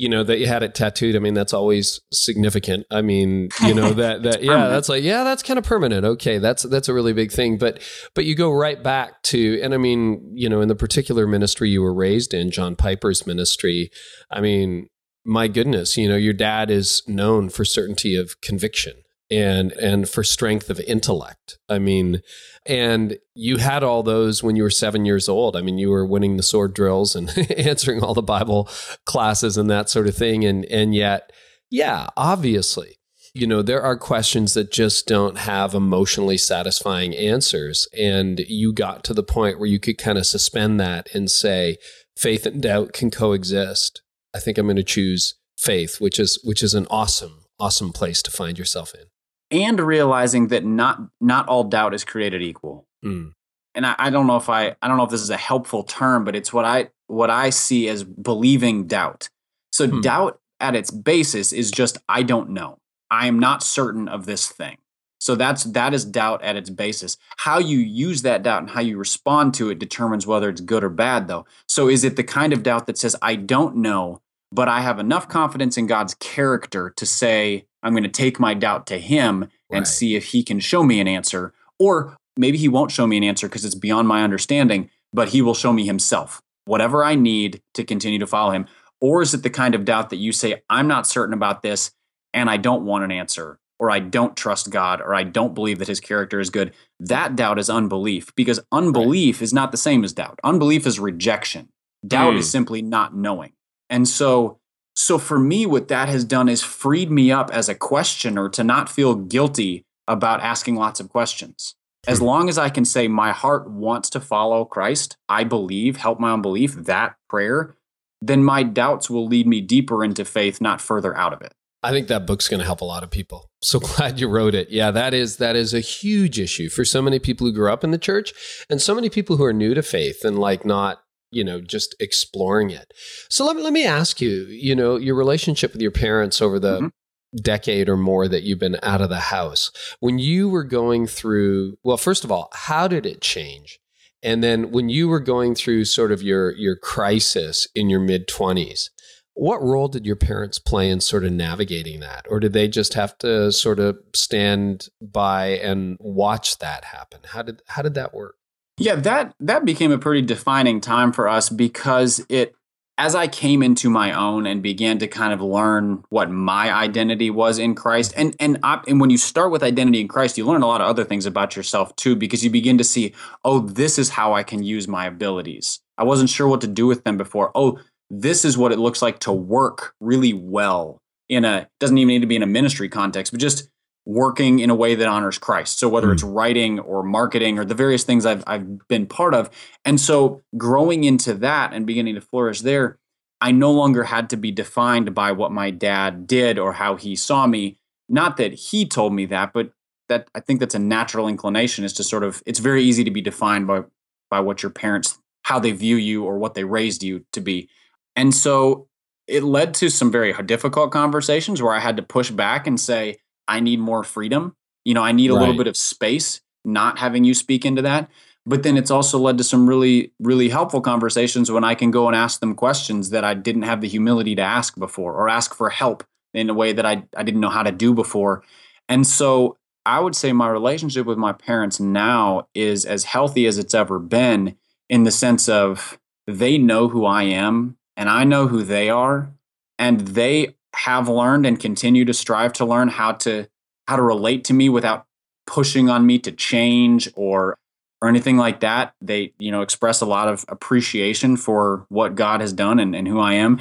you know that you had it tattooed i mean that's always significant. I mean you know that that yeah that's like yeah that's kind of permanent. Okay that's that's a really big thing. But but you go right back to and i mean you know in the particular ministry you were raised in john piper's ministry i mean my goodness you know your dad is known for certainty of conviction and and for strength of intellect. I mean, and you had all those when you were seven years old. I mean, you were winning the sword drills and answering all the Bible classes and that sort of thing. And and yet, yeah, obviously, you know, there are questions that just don't have emotionally satisfying answers. And you got to the point where you could kind of suspend that and say, faith and doubt can coexist. I think I'm going to choose faith, which is which is an awesome, awesome place to find yourself in and realizing that not not all doubt is created equal. Mm. And I, I don't know if I I don't know if this is a helpful term, but it's what I what I see as believing doubt. So mm. doubt at its basis is just I don't know. I am not certain of this thing. So that's that is doubt at its basis. How you use that doubt and how you respond to it determines whether it's good or bad though. So is it the kind of doubt that says I don't know, but I have enough confidence in God's character to say I'm going to take my doubt to him and right. see if he can show me an answer. Or maybe he won't show me an answer because it's beyond my understanding, but he will show me himself, whatever I need to continue to follow him. Or is it the kind of doubt that you say, I'm not certain about this and I don't want an answer, or I don't trust God, or I don't believe that his character is good? That doubt is unbelief because unbelief right. is not the same as doubt. Unbelief is rejection, doubt mm. is simply not knowing. And so so for me, what that has done is freed me up as a questioner to not feel guilty about asking lots of questions. As hmm. long as I can say, my heart wants to follow Christ, I believe, help my unbelief, that prayer, then my doubts will lead me deeper into faith, not further out of it. I think that book's going to help a lot of people. So glad you wrote it. Yeah, that is that is a huge issue for so many people who grew up in the church and so many people who are new to faith and like not you know just exploring it. So let me let me ask you you know your relationship with your parents over the mm-hmm. decade or more that you've been out of the house when you were going through well first of all how did it change? And then when you were going through sort of your your crisis in your mid 20s what role did your parents play in sort of navigating that? Or did they just have to sort of stand by and watch that happen? How did how did that work yeah, that that became a pretty defining time for us because it as I came into my own and began to kind of learn what my identity was in Christ, and and I, and when you start with identity in Christ, you learn a lot of other things about yourself too, because you begin to see, oh, this is how I can use my abilities. I wasn't sure what to do with them before. Oh, this is what it looks like to work really well in a doesn't even need to be in a ministry context, but just working in a way that honors Christ. So whether mm. it's writing or marketing or the various things I've I've been part of. And so growing into that and beginning to flourish there, I no longer had to be defined by what my dad did or how he saw me. Not that he told me that, but that I think that's a natural inclination is to sort of it's very easy to be defined by by what your parents how they view you or what they raised you to be. And so it led to some very difficult conversations where I had to push back and say, I need more freedom. You know, I need a right. little bit of space, not having you speak into that. But then it's also led to some really, really helpful conversations when I can go and ask them questions that I didn't have the humility to ask before or ask for help in a way that I, I didn't know how to do before. And so I would say my relationship with my parents now is as healthy as it's ever been in the sense of they know who I am and I know who they are. And they have learned and continue to strive to learn how to how to relate to me without pushing on me to change or or anything like that. They, you know, express a lot of appreciation for what God has done and, and who I am.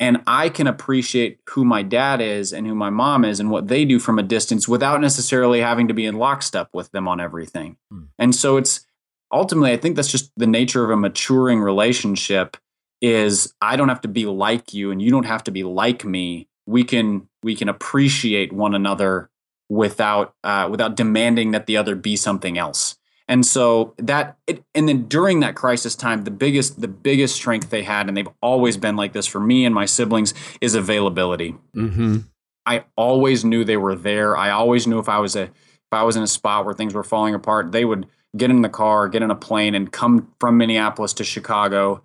And I can appreciate who my dad is and who my mom is and what they do from a distance without necessarily having to be in lockstep with them on everything. Hmm. And so it's ultimately, I think that's just the nature of a maturing relationship is I don't have to be like you and you don't have to be like me. We can we can appreciate one another without uh, without demanding that the other be something else. And so that it, and then during that crisis time, the biggest the biggest strength they had, and they've always been like this for me and my siblings, is availability. Mm-hmm. I always knew they were there. I always knew if I was a if I was in a spot where things were falling apart, they would get in the car, get in a plane, and come from Minneapolis to Chicago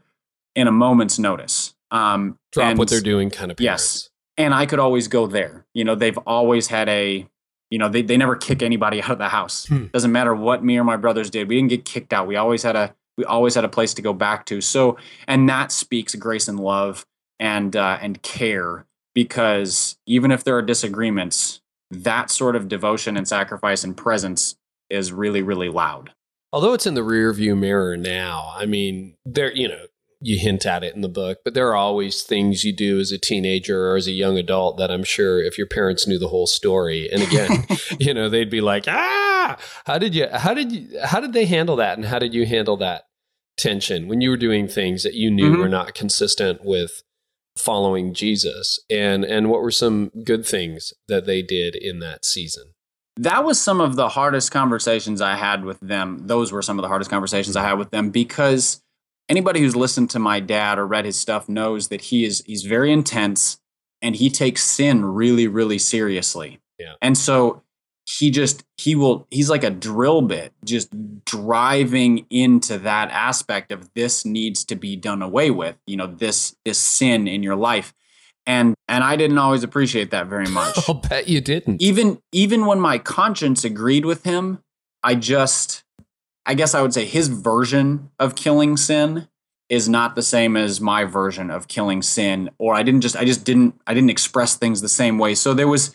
in a moment's notice. Um, Drop and- what they're doing, kind of. Yes. And I could always go there. You know, they've always had a, you know, they, they never kick anybody out of the house. Hmm. Doesn't matter what me or my brothers did. We didn't get kicked out. We always had a we always had a place to go back to. So, and that speaks grace and love and uh, and care because even if there are disagreements, that sort of devotion and sacrifice and presence is really really loud. Although it's in the rear view mirror now, I mean, there, you know, you hint at it in the book, but there are always things you do as a teenager or as a young adult that I'm sure if your parents knew the whole story, and again, you know, they'd be like, ah, how did you, how did you, how did they handle that? And how did you handle that tension when you were doing things that you knew Mhm. were not consistent with following Jesus? And, and what were some good things that they did in that season? that was some of the hardest conversations I had with them. Those were some of the hardest conversations I had with them because anybody who's listened to my dad or read his stuff knows that he is he's very intense and he takes sin really really seriously. Yeah. And so he just he will he's like a drill bit just driving into that aspect of this needs to be done away with, you know, this this sin in your life. And and I didn't always appreciate that very much I'll bet you didn't. even even when my conscience agreed with him i just i guess i would say his version of killing sin is not the same as my version of killing sin or i didn't just i just didn't i didn't express things the same way so there was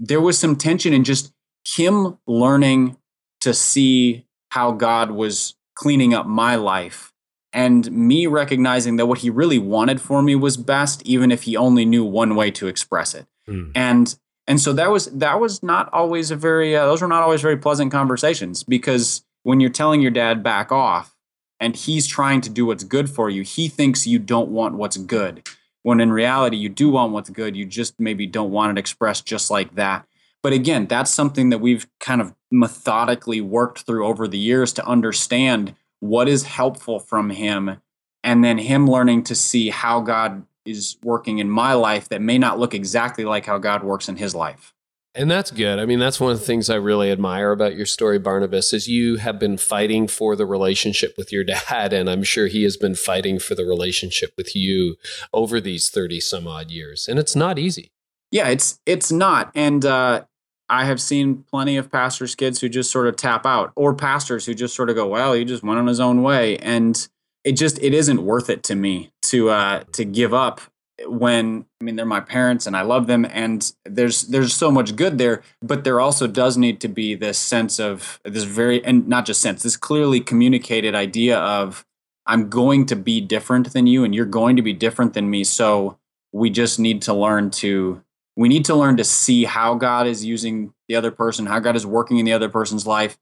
there was some tension in just him learning to see how god was cleaning up my life and me recognizing that what he really wanted for me was best even if he only knew one way to express it Hmm. and and so that was that was not always a very uh, those were not always very pleasant conversations because when you're telling your dad back off and he's trying to do what's good for you he thinks you don't want what's good when in reality you do want what's good you just maybe don't want it expressed just like that but again that's something that we've kind of methodically worked through over the years to understand what is helpful from him and then him learning to see how god is working in my life that may not look exactly like how God works in his life. And that's good. I mean, that's one of the things I really admire about your story, Barnabas, is you have been fighting for the relationship with your dad, and I'm sure he has been fighting for the relationship with you over these 30 some odd years. And it's not easy. Yeah, it's it's not. And uh I have seen plenty of pastors' kids who just sort of tap out, or pastors who just sort of go, "Well, he just went on his own way," and it just it isn't worth it to me to uh to give up when I mean they're my parents and I love them and there's there's so much good there but there also does need to be this sense of this very and not just sense this clearly communicated idea of I'm going to be different than you and you're going to be different than me. So we just need to learn to we need to learn to see how God is using the other person how God is working in the other person's life.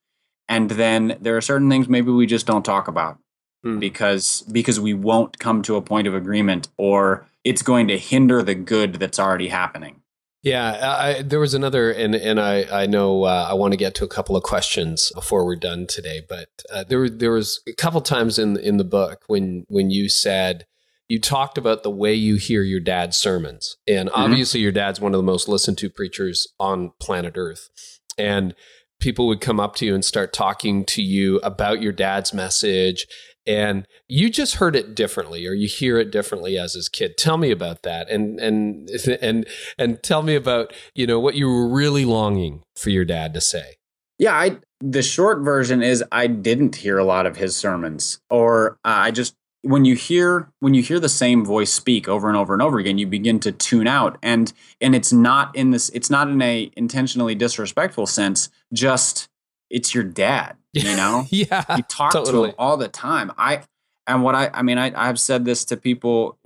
And then there are certain things maybe we just don't talk about Hmm. because because we won't come to a point of agreement or it's going to hinder the good that's already happening. Yeah, I, there was another, and and I I know uh, I want to get to a couple of questions before we're done today, but uh, there there was a couple times in in the book when when you said you talked about the way you hear your dad's sermons, and obviously your dad's one of the most listened to preachers on planet Earth, and people would come up to you and start talking to you about your dad's message and you just heard it differently or you hear it differently as his kid. Tell me about that. And and and and tell me about you know what you were really longing for your dad to say. Yeah, I the short version is I didn't hear a lot of his sermons or I just when you hear when you hear the same voice speak over and over and over again you begin to tune out. And and it's not in this it's not in a intentionally disrespectful sense just it's your dad you know yeah you talk to totally. him all the time. I and what I I mean I I've said this to people.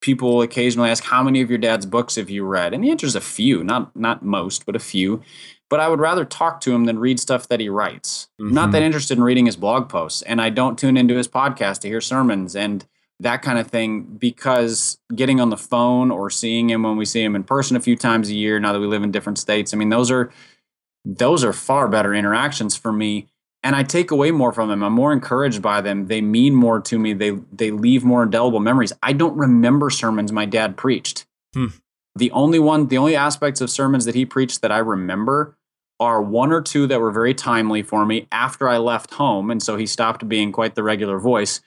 People occasionally ask how many of your dad's books have you read, and the answer is a few, not not most, but a few. But I would rather talk to him than read stuff that he writes. I'm Not that mm-hmm. interested in reading his blog posts, and I don't tune into his podcast to hear sermons and that kind of thing because getting on the phone or seeing him when we see him in person a few times a year now that we live in different states i mean those are those are far better interactions for me and I take away more from them. I'm more encouraged by them. They mean more to me. They they leave more indelible memories. I don't remember sermons my dad preached. Hmm. The only one, the only aspects of sermons that he preached that I remember are one or two that were very timely for me after I left home. And so he stopped being quite the regular voice.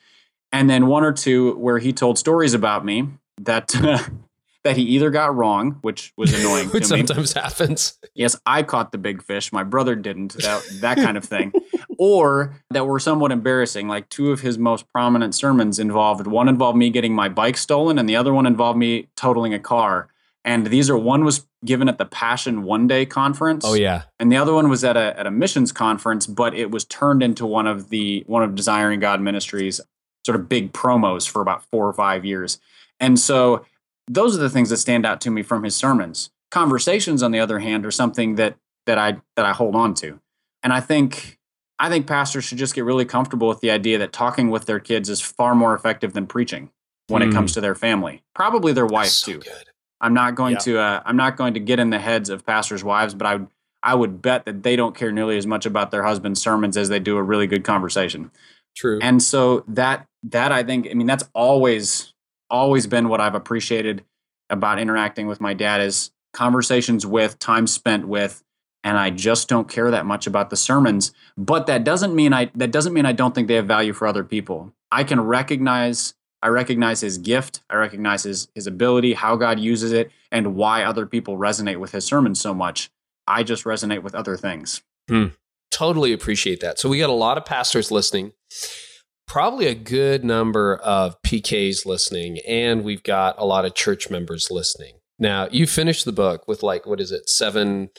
And then one or two where he told stories about me that that he either got wrong, which was annoying. which sometimes me. happens. Yes, I caught the big fish. My brother didn't. That that kind of thing. or that were somewhat embarrassing. Like two of his most prominent sermons involved one involved me getting my bike stolen, and the other one involved me totaling a car. And these are one was given at the Passion One Day conference. Oh yeah. And the other one was at a at a missions conference, but it was turned into one of the one of Desiring God Ministries sort of big promos for about four or five years. And so those are the things that stand out to me from his sermons. Conversations, on the other hand, are something that that I that I hold on to. And I think I think pastors should just get really comfortable with the idea that talking with their kids is far more effective than preaching when mm. it comes hmm. to their family. Probably their wife so too. Good. I'm not going yeah. to uh, I'm not going to get in the heads of pastors' wives, but I would I would bet that they don't care nearly as much about their husband's sermons as they do a really good conversation. True. And so that that I think I mean that's always always been what I've appreciated about interacting with my dad is conversations with, time spent with, and I just don't care that much about the sermons. But that doesn't mean I that doesn't mean I don't think they have value for other people. I can recognize I recognize his gift, I recognize his his ability, how God uses it, and why other people resonate with his sermons so much. I just resonate with other things. Hmm. Totally appreciate that. So we got a lot of pastors listening probably a good number of PKs listening, and we've got a lot of church members listening. Now, you finished the book with like, what is it, seven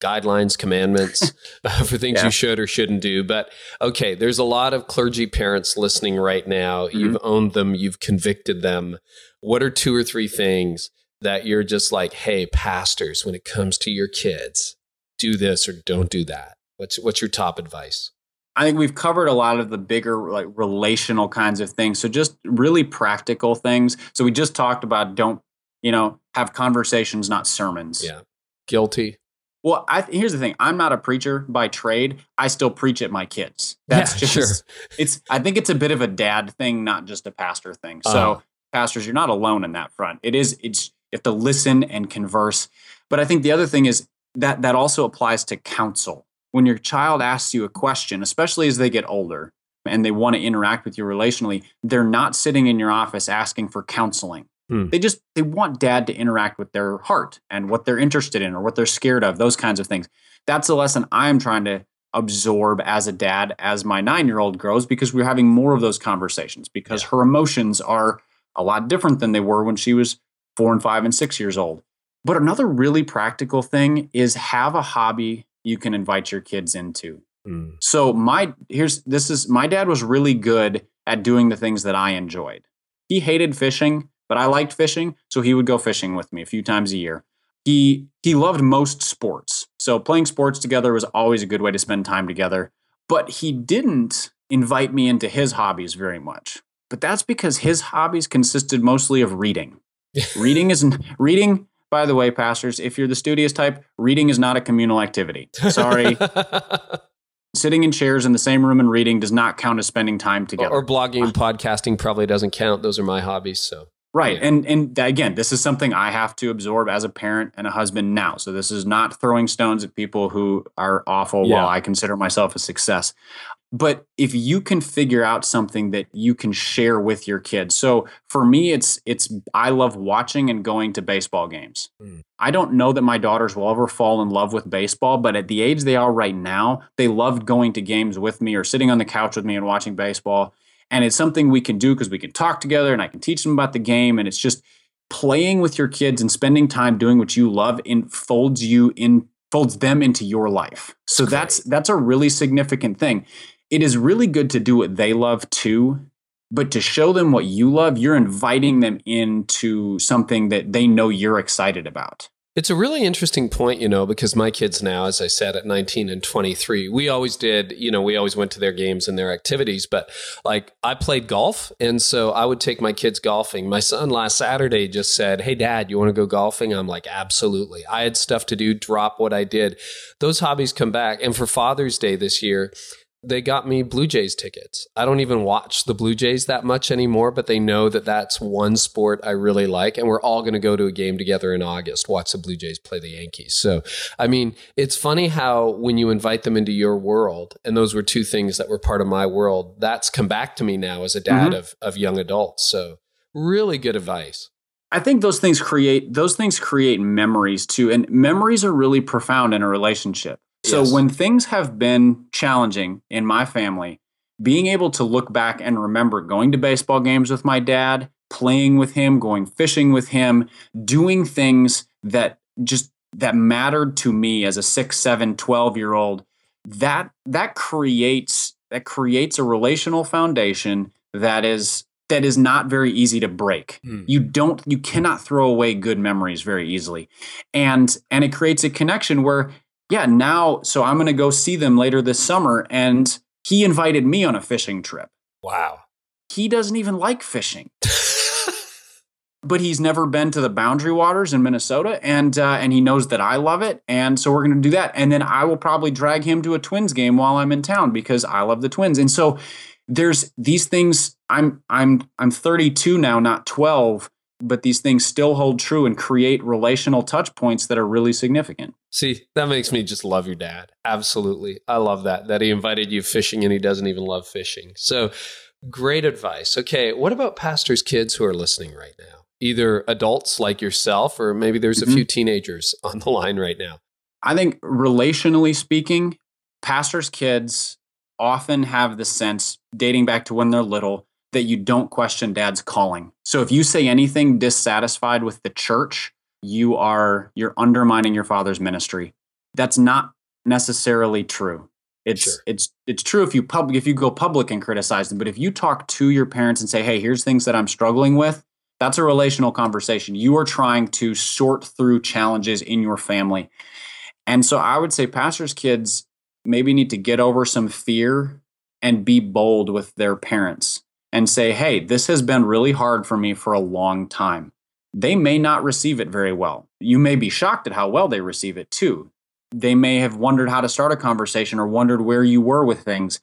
guidelines, commandments for things yeah. you should or shouldn't do. But okay, there's a lot of clergy parents listening right now. Mm-hmm. You've owned them, you've convicted them. What are two or three things that you're just like, hey, pastors, when it comes to your kids, do this or don't do that? What's what's your top advice? I think we've covered a lot of the bigger like relational kinds of things. So just really practical things. So we just talked about don't, you know, have conversations, not sermons. Yeah. Guilty. Well, I, here's the thing. I'm not a preacher by trade. I still preach at my kids. That's yeah, just sure. it's I think it's a bit of a dad thing, not just a pastor thing. So uh-huh. pastors, you're not alone in that front. It is it's you have to listen and converse. But I think the other thing is that that also applies to counsel when your child asks you a question, especially as they get older and they want to interact with you relationally, they're not sitting in your office asking for counseling. Hmm. They just they want dad to interact with their heart and what they're interested in or what they're scared of, those kinds of things. That's a lesson I'm trying to absorb as a dad as my 9-year-old grows because we're having more of those conversations because yeah. her emotions are a lot different than they were when she was 4 and 5 and 6 years old. But another really practical thing is have a hobby you can invite your kids into. Mm. So my here's this is my dad was really good at doing the things that I enjoyed. He hated fishing, but I liked fishing, so he would go fishing with me a few times a year. He he loved most sports. So playing sports together was always a good way to spend time together, but he didn't invite me into his hobbies very much. But that's because his hobbies consisted mostly of reading. reading is reading by the way, pastors, if you're the studious type, reading is not a communal activity. Sorry. Sitting in chairs in the same room and reading does not count as spending time together. Or, blogging and podcasting probably doesn't count. Those are my hobbies. So Right. Yeah. And and again, this is something I have to absorb as a parent and a husband now. So this is not throwing stones at people who are awful yeah. while I consider myself a success. But if you can figure out something that you can share with your kids. So for me it's it's I love watching and going to baseball games. Mm. I don't know that my daughters will ever fall in love with baseball, but at the age they are right now, they loved going to games with me or sitting on the couch with me and watching baseball. And it's something we can do because we can talk together and I can teach them about the game and it's just playing with your kids and spending time doing what you love folds you in folds them into your life. So that's that's a really significant thing it is really good to do what they love too but to show them what you love you're inviting them into something that they know you're excited about it's a really interesting point, you know, because my kids now, as I said, at 19 and 23, we always did, you know, we always went to their games and their activities. But like I played golf. And so I would take my kids golfing. My son last Saturday just said, Hey, dad, you want to go golfing? I'm like, Absolutely. I had stuff to do, drop what I did. Those hobbies come back. And for Father's Day this year, they got me Blue Jays tickets. I don't even watch the Blue Jays that much anymore, but they know that that's one sport I really like. And we're all going to go to a game together in August, watch the Blue Jays play the Yankees. So, I mean, it's funny how when you invite them into your world, and those were two things that were part of my world, that's come back to me now as a dad mm-hmm. of, of young adults. So, really good advice. I think those things create those things create memories too and memories are really profound in a relationship. So yes. when things have been challenging in my family, being able to look back and remember going to baseball games with my dad, playing with him, going fishing with him, doing things that just that mattered to me as a 6, 7, 12 year old, that that creates that creates a relational foundation that is that is not very easy to break. Mm. You don't you cannot throw away good memories very easily. And and it creates a connection where yeah, now so I'm going to go see them later this summer and he invited me on a fishing trip. Wow. He doesn't even like fishing. but he's never been to the Boundary Waters in Minnesota, and uh, and he knows that I love it, and so we're going to do that. And then I will probably drag him to a Twins game while I'm in town because I love the Twins. And so there's these things. I'm I'm I'm 32 now, not 12, but these things still hold true and create relational touch points that are really significant. See, that makes me just love your dad. Absolutely. I love that, that he invited you fishing and he doesn't even love fishing. So great advice. Okay. What about pastors' kids who are listening right now? Either adults like yourself, or maybe there's a mm-hmm. few teenagers on the line right now. I think relationally speaking, pastors' kids often have the sense, dating back to when they're little, that you don't question dad's calling. So if you say anything dissatisfied with the church, you are you're undermining your father's ministry. That's not necessarily true. It's sure. it's it's true if you public if you go public and criticize them, but if you talk to your parents and say, "Hey, here's things that I'm struggling with," that's a relational conversation. You are trying to sort through challenges in your family. And so I would say pastors' kids maybe need to get over some fear and be bold with their parents and say, hey, this has been really hard for me for a long time. They may not receive it very well. You may be shocked at how well they receive it too. They may have wondered how to start a conversation or wondered where you were with things.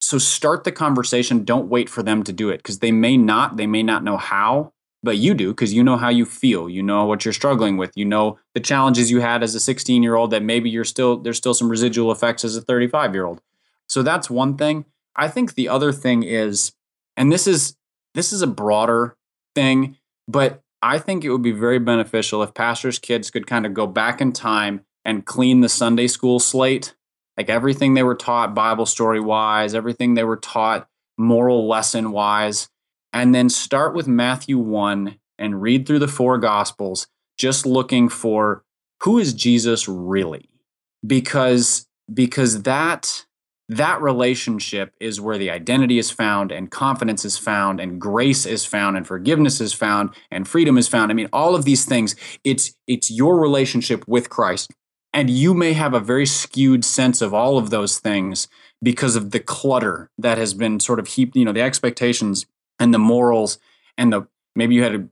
So start the conversation. Don't wait for them to do it because they may not, they may not know how, but you do because you know how you feel. You know what you're struggling with. You know the challenges you had as a 16 year old that maybe you're still, there's still some residual effects as a 35 year old. So that's one thing. I think the other thing is and this is this is a broader thing, but I think it would be very beneficial if pastors' kids could kind of go back in time and clean the Sunday school slate, like everything they were taught Bible story wise, everything they were taught moral lesson wise, and then start with Matthew 1 and read through the four gospels, just looking for who is Jesus really? Because because that that relationship is where the identity is found and confidence is found and grace is found and forgiveness is found and freedom is found. I mean all of these things it's it's your relationship with christ. And you may have a very skewed sense of all of those things because of the clutter that has been sort of heaped you know the expectations and the morals and the maybe you had a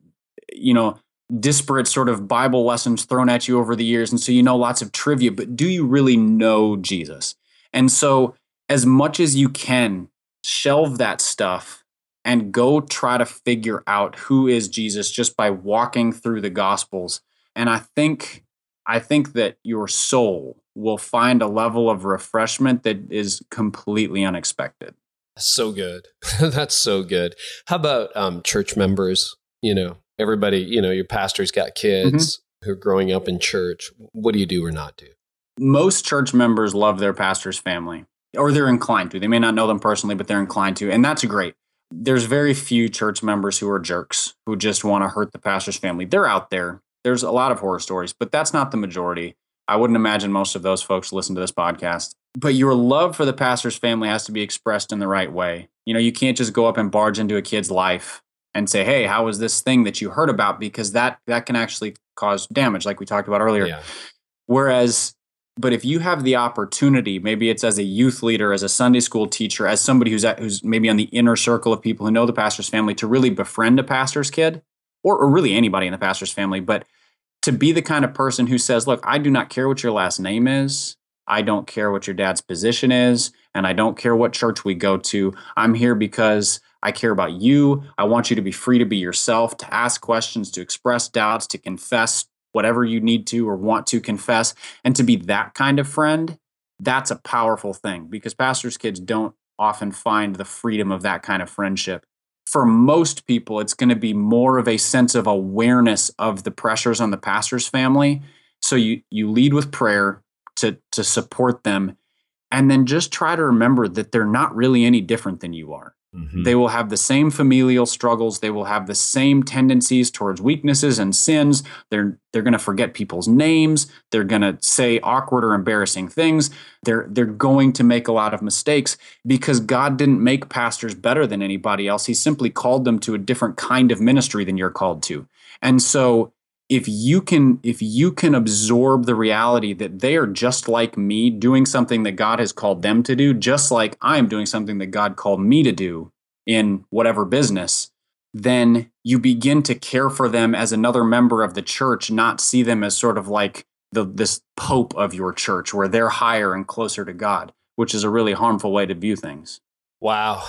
you know disparate sort of bible lessons thrown at you over the years. And so you know lots of trivia but do you really know jesus? And so as much as you can, shelve that stuff and go try to figure out who is Jesus just by walking through the gospels. And I think I think that your soul will find a level of refreshment that is completely unexpected. So good. That's so good. How about um, church members? You know, everybody, you know, your pastor's got kids mm-hmm. who are growing up in church. What do you do or not do? Most church members love their pastor's family or they're inclined to. They may not know them personally, but they're inclined to. And that's great. There's very few church members who are jerks who just want to hurt the pastor's family. They're out there. There's a lot of horror stories, but that's not the majority. I wouldn't imagine most of those folks listen to this podcast. But your love for the pastor's family has to be expressed in the right way. You know, you can't just go up and barge into a kid's life and say, "Hey, how was this thing that you heard about?" because that that can actually cause damage like we talked about earlier. Yeah. Whereas but if you have the opportunity, maybe it's as a youth leader, as a Sunday school teacher, as somebody who's at, who's maybe on the inner circle of people who know the pastor's family, to really befriend a pastor's kid, or, or really anybody in the pastor's family, but to be the kind of person who says, "Look, I do not care what your last name is. I don't care what your dad's position is, and I don't care what church we go to. I'm here because I care about you. I want you to be free to be yourself, to ask questions, to express doubts, to confess whatever you need to or want to confess, and to be that kind of friend. That's a powerful thing because pastors' kids don't often find the freedom of that kind of friendship. For most people, it's going to be more of a sense of awareness of the pressures on the pastor's family. So you you lead with prayer to to support them and then just try to remember that they're not really any different than you are. Mm-hmm. They will have the same familial struggles. They will have the same tendencies towards weaknesses and sins. They're they're going to forget people's names. They're going to say awkward or embarrassing things. They're they're going to make a lot of mistakes because God didn't make pastors better than anybody else. He simply called them to a different kind of ministry than you're called to. And so if you can if you can absorb the reality that they are just like me doing something that God has called them to do just like I am doing something that God called me to do in whatever business then you begin to care for them as another member of the church not see them as sort of like the this pope of your church where they're higher and closer to God which is a really harmful way to view things. Wow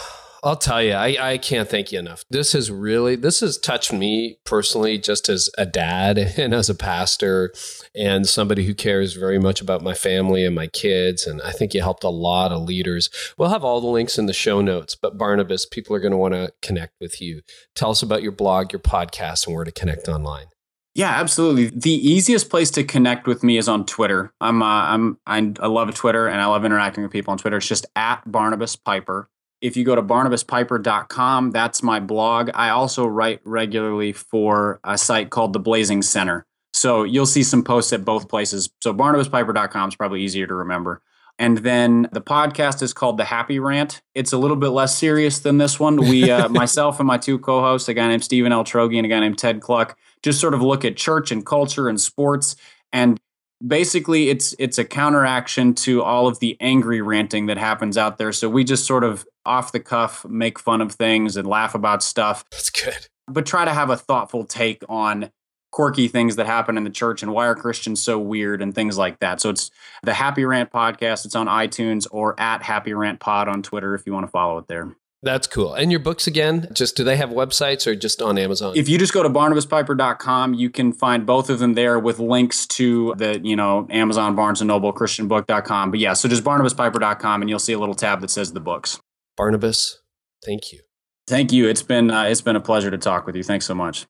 I'll tell you, I, I can't thank you enough. This has really, this has touched me personally, just as a dad and as a pastor and somebody who cares very much about my family and my kids. And I think you helped a lot of leaders. We'll have all the links in the show notes, but Barnabas, people are going to want to connect with you. Tell us about your blog, your podcast, and where to connect online. Yeah, absolutely. The easiest place to connect with me is on Twitter. I'm, uh, I'm, I, I love Twitter and I love interacting with people on Twitter. It's just at Barnabas Piper if you go to barnabaspiper.com, that's my blog. I also write regularly for a site called the Blazing Center. So you'll see some posts at both places. So barnabaspiper.com is probably easier to remember. And then the podcast is called The Happy Rant. It's a little bit less serious than this one. We, uh, myself and my two co-hosts, a guy named Stephen Altrogge and a guy named Ted Kluck, just sort of look at church and culture and sports and basically it's it's a counteraction to all of the angry ranting that happens out there. So we just sort of off the cuff make fun of things and laugh about stuff. That's good. But try to have a thoughtful take on quirky things that happen in the church and why are christians so weird and things like that. So it's the happy rant podcast. It's on itunes or at happy rant pod on twitter if you want to follow it there that's cool. And your books again, just do they have websites or just on Amazon? If you just go to barnabaspiper.com, you can find both of them there with links to the, you know, Amazon, Barnes and Noble, christianbook.com. But yeah, so just barnabaspiper.com and you'll see a little tab that says the books. Barnabas, thank you. Thank you. It's been uh, it's been a pleasure to talk with you. Thanks so much.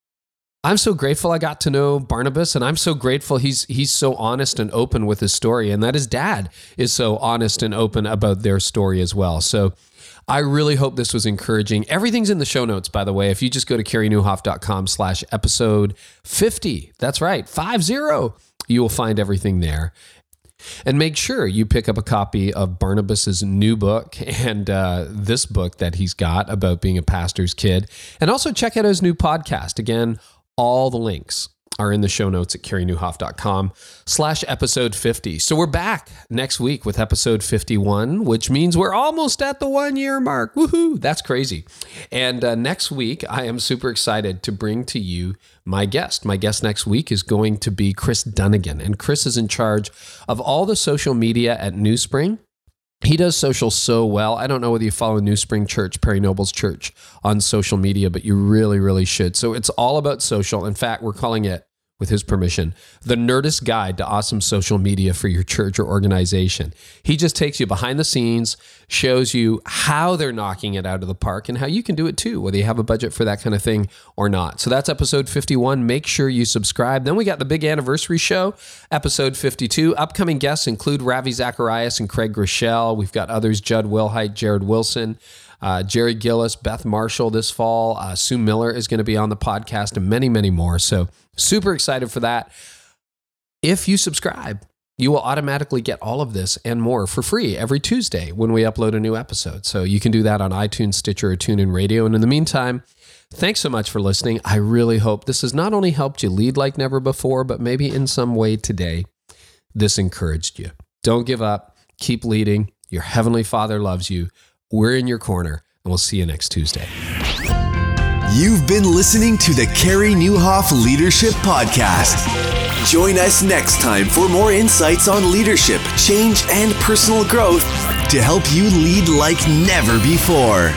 I'm so grateful I got to know Barnabas, and I'm so grateful he's he's so honest and open with his story, and that his dad is so honest and open about their story as well. So I really hope this was encouraging. Everything's in the show notes, by the way. If you just go to careynieuwhof.com slash episode 50, that's right, 50, you will find everything there. And make sure you pick up a copy of Barnabas's new book and uh, this book that he's got about being a pastor's kid. And also check out his new podcast. Again, all the links are in the show notes at careynieuwhof.com slash episode 50. So we're back next week with episode 51, which means we're almost at the one year mark. Woohoo! That's crazy. And uh, next week, I am super excited to bring to you my guest. My guest next week is going to be Chris Dunnigan. And Chris is in charge of all the social media at New Spring he does social so well. I don't know whether you follow New Spring Church, Perry Noble's church, on social media, but you really, really should. So it's all about social. In fact, we're calling it with his permission, the Nerdist Guide to Awesome Social Media for Your Church or Organization. He just takes you behind the scenes, shows you how they're knocking it out of the park and how you can do it too, whether you have a budget for that kind of thing or not. So that's episode 51. Make sure you subscribe. Then we got the big anniversary show, episode 52. Upcoming guests include Ravi Zacharias and Craig Groeschel. We've got others, Judd Wilhite, Jared Wilson. Uh, Jerry Gillis, Beth Marshall this fall. Uh, Sue Miller is going to be on the podcast and many, many more. So, super excited for that. If you subscribe, you will automatically get all of this and more for free every Tuesday when we upload a new episode. So, you can do that on iTunes, Stitcher, or TuneIn Radio. And in the meantime, thanks so much for listening. I really hope this has not only helped you lead like never before, but maybe in some way today, this encouraged you. Don't give up, keep leading. Your Heavenly Father loves you. We're in your corner, and we'll see you next Tuesday. You've been listening to the Carey Nieuwhof Leadership Podcast. Join us next time for more insights on leadership, change, and personal growth to help you lead like never before.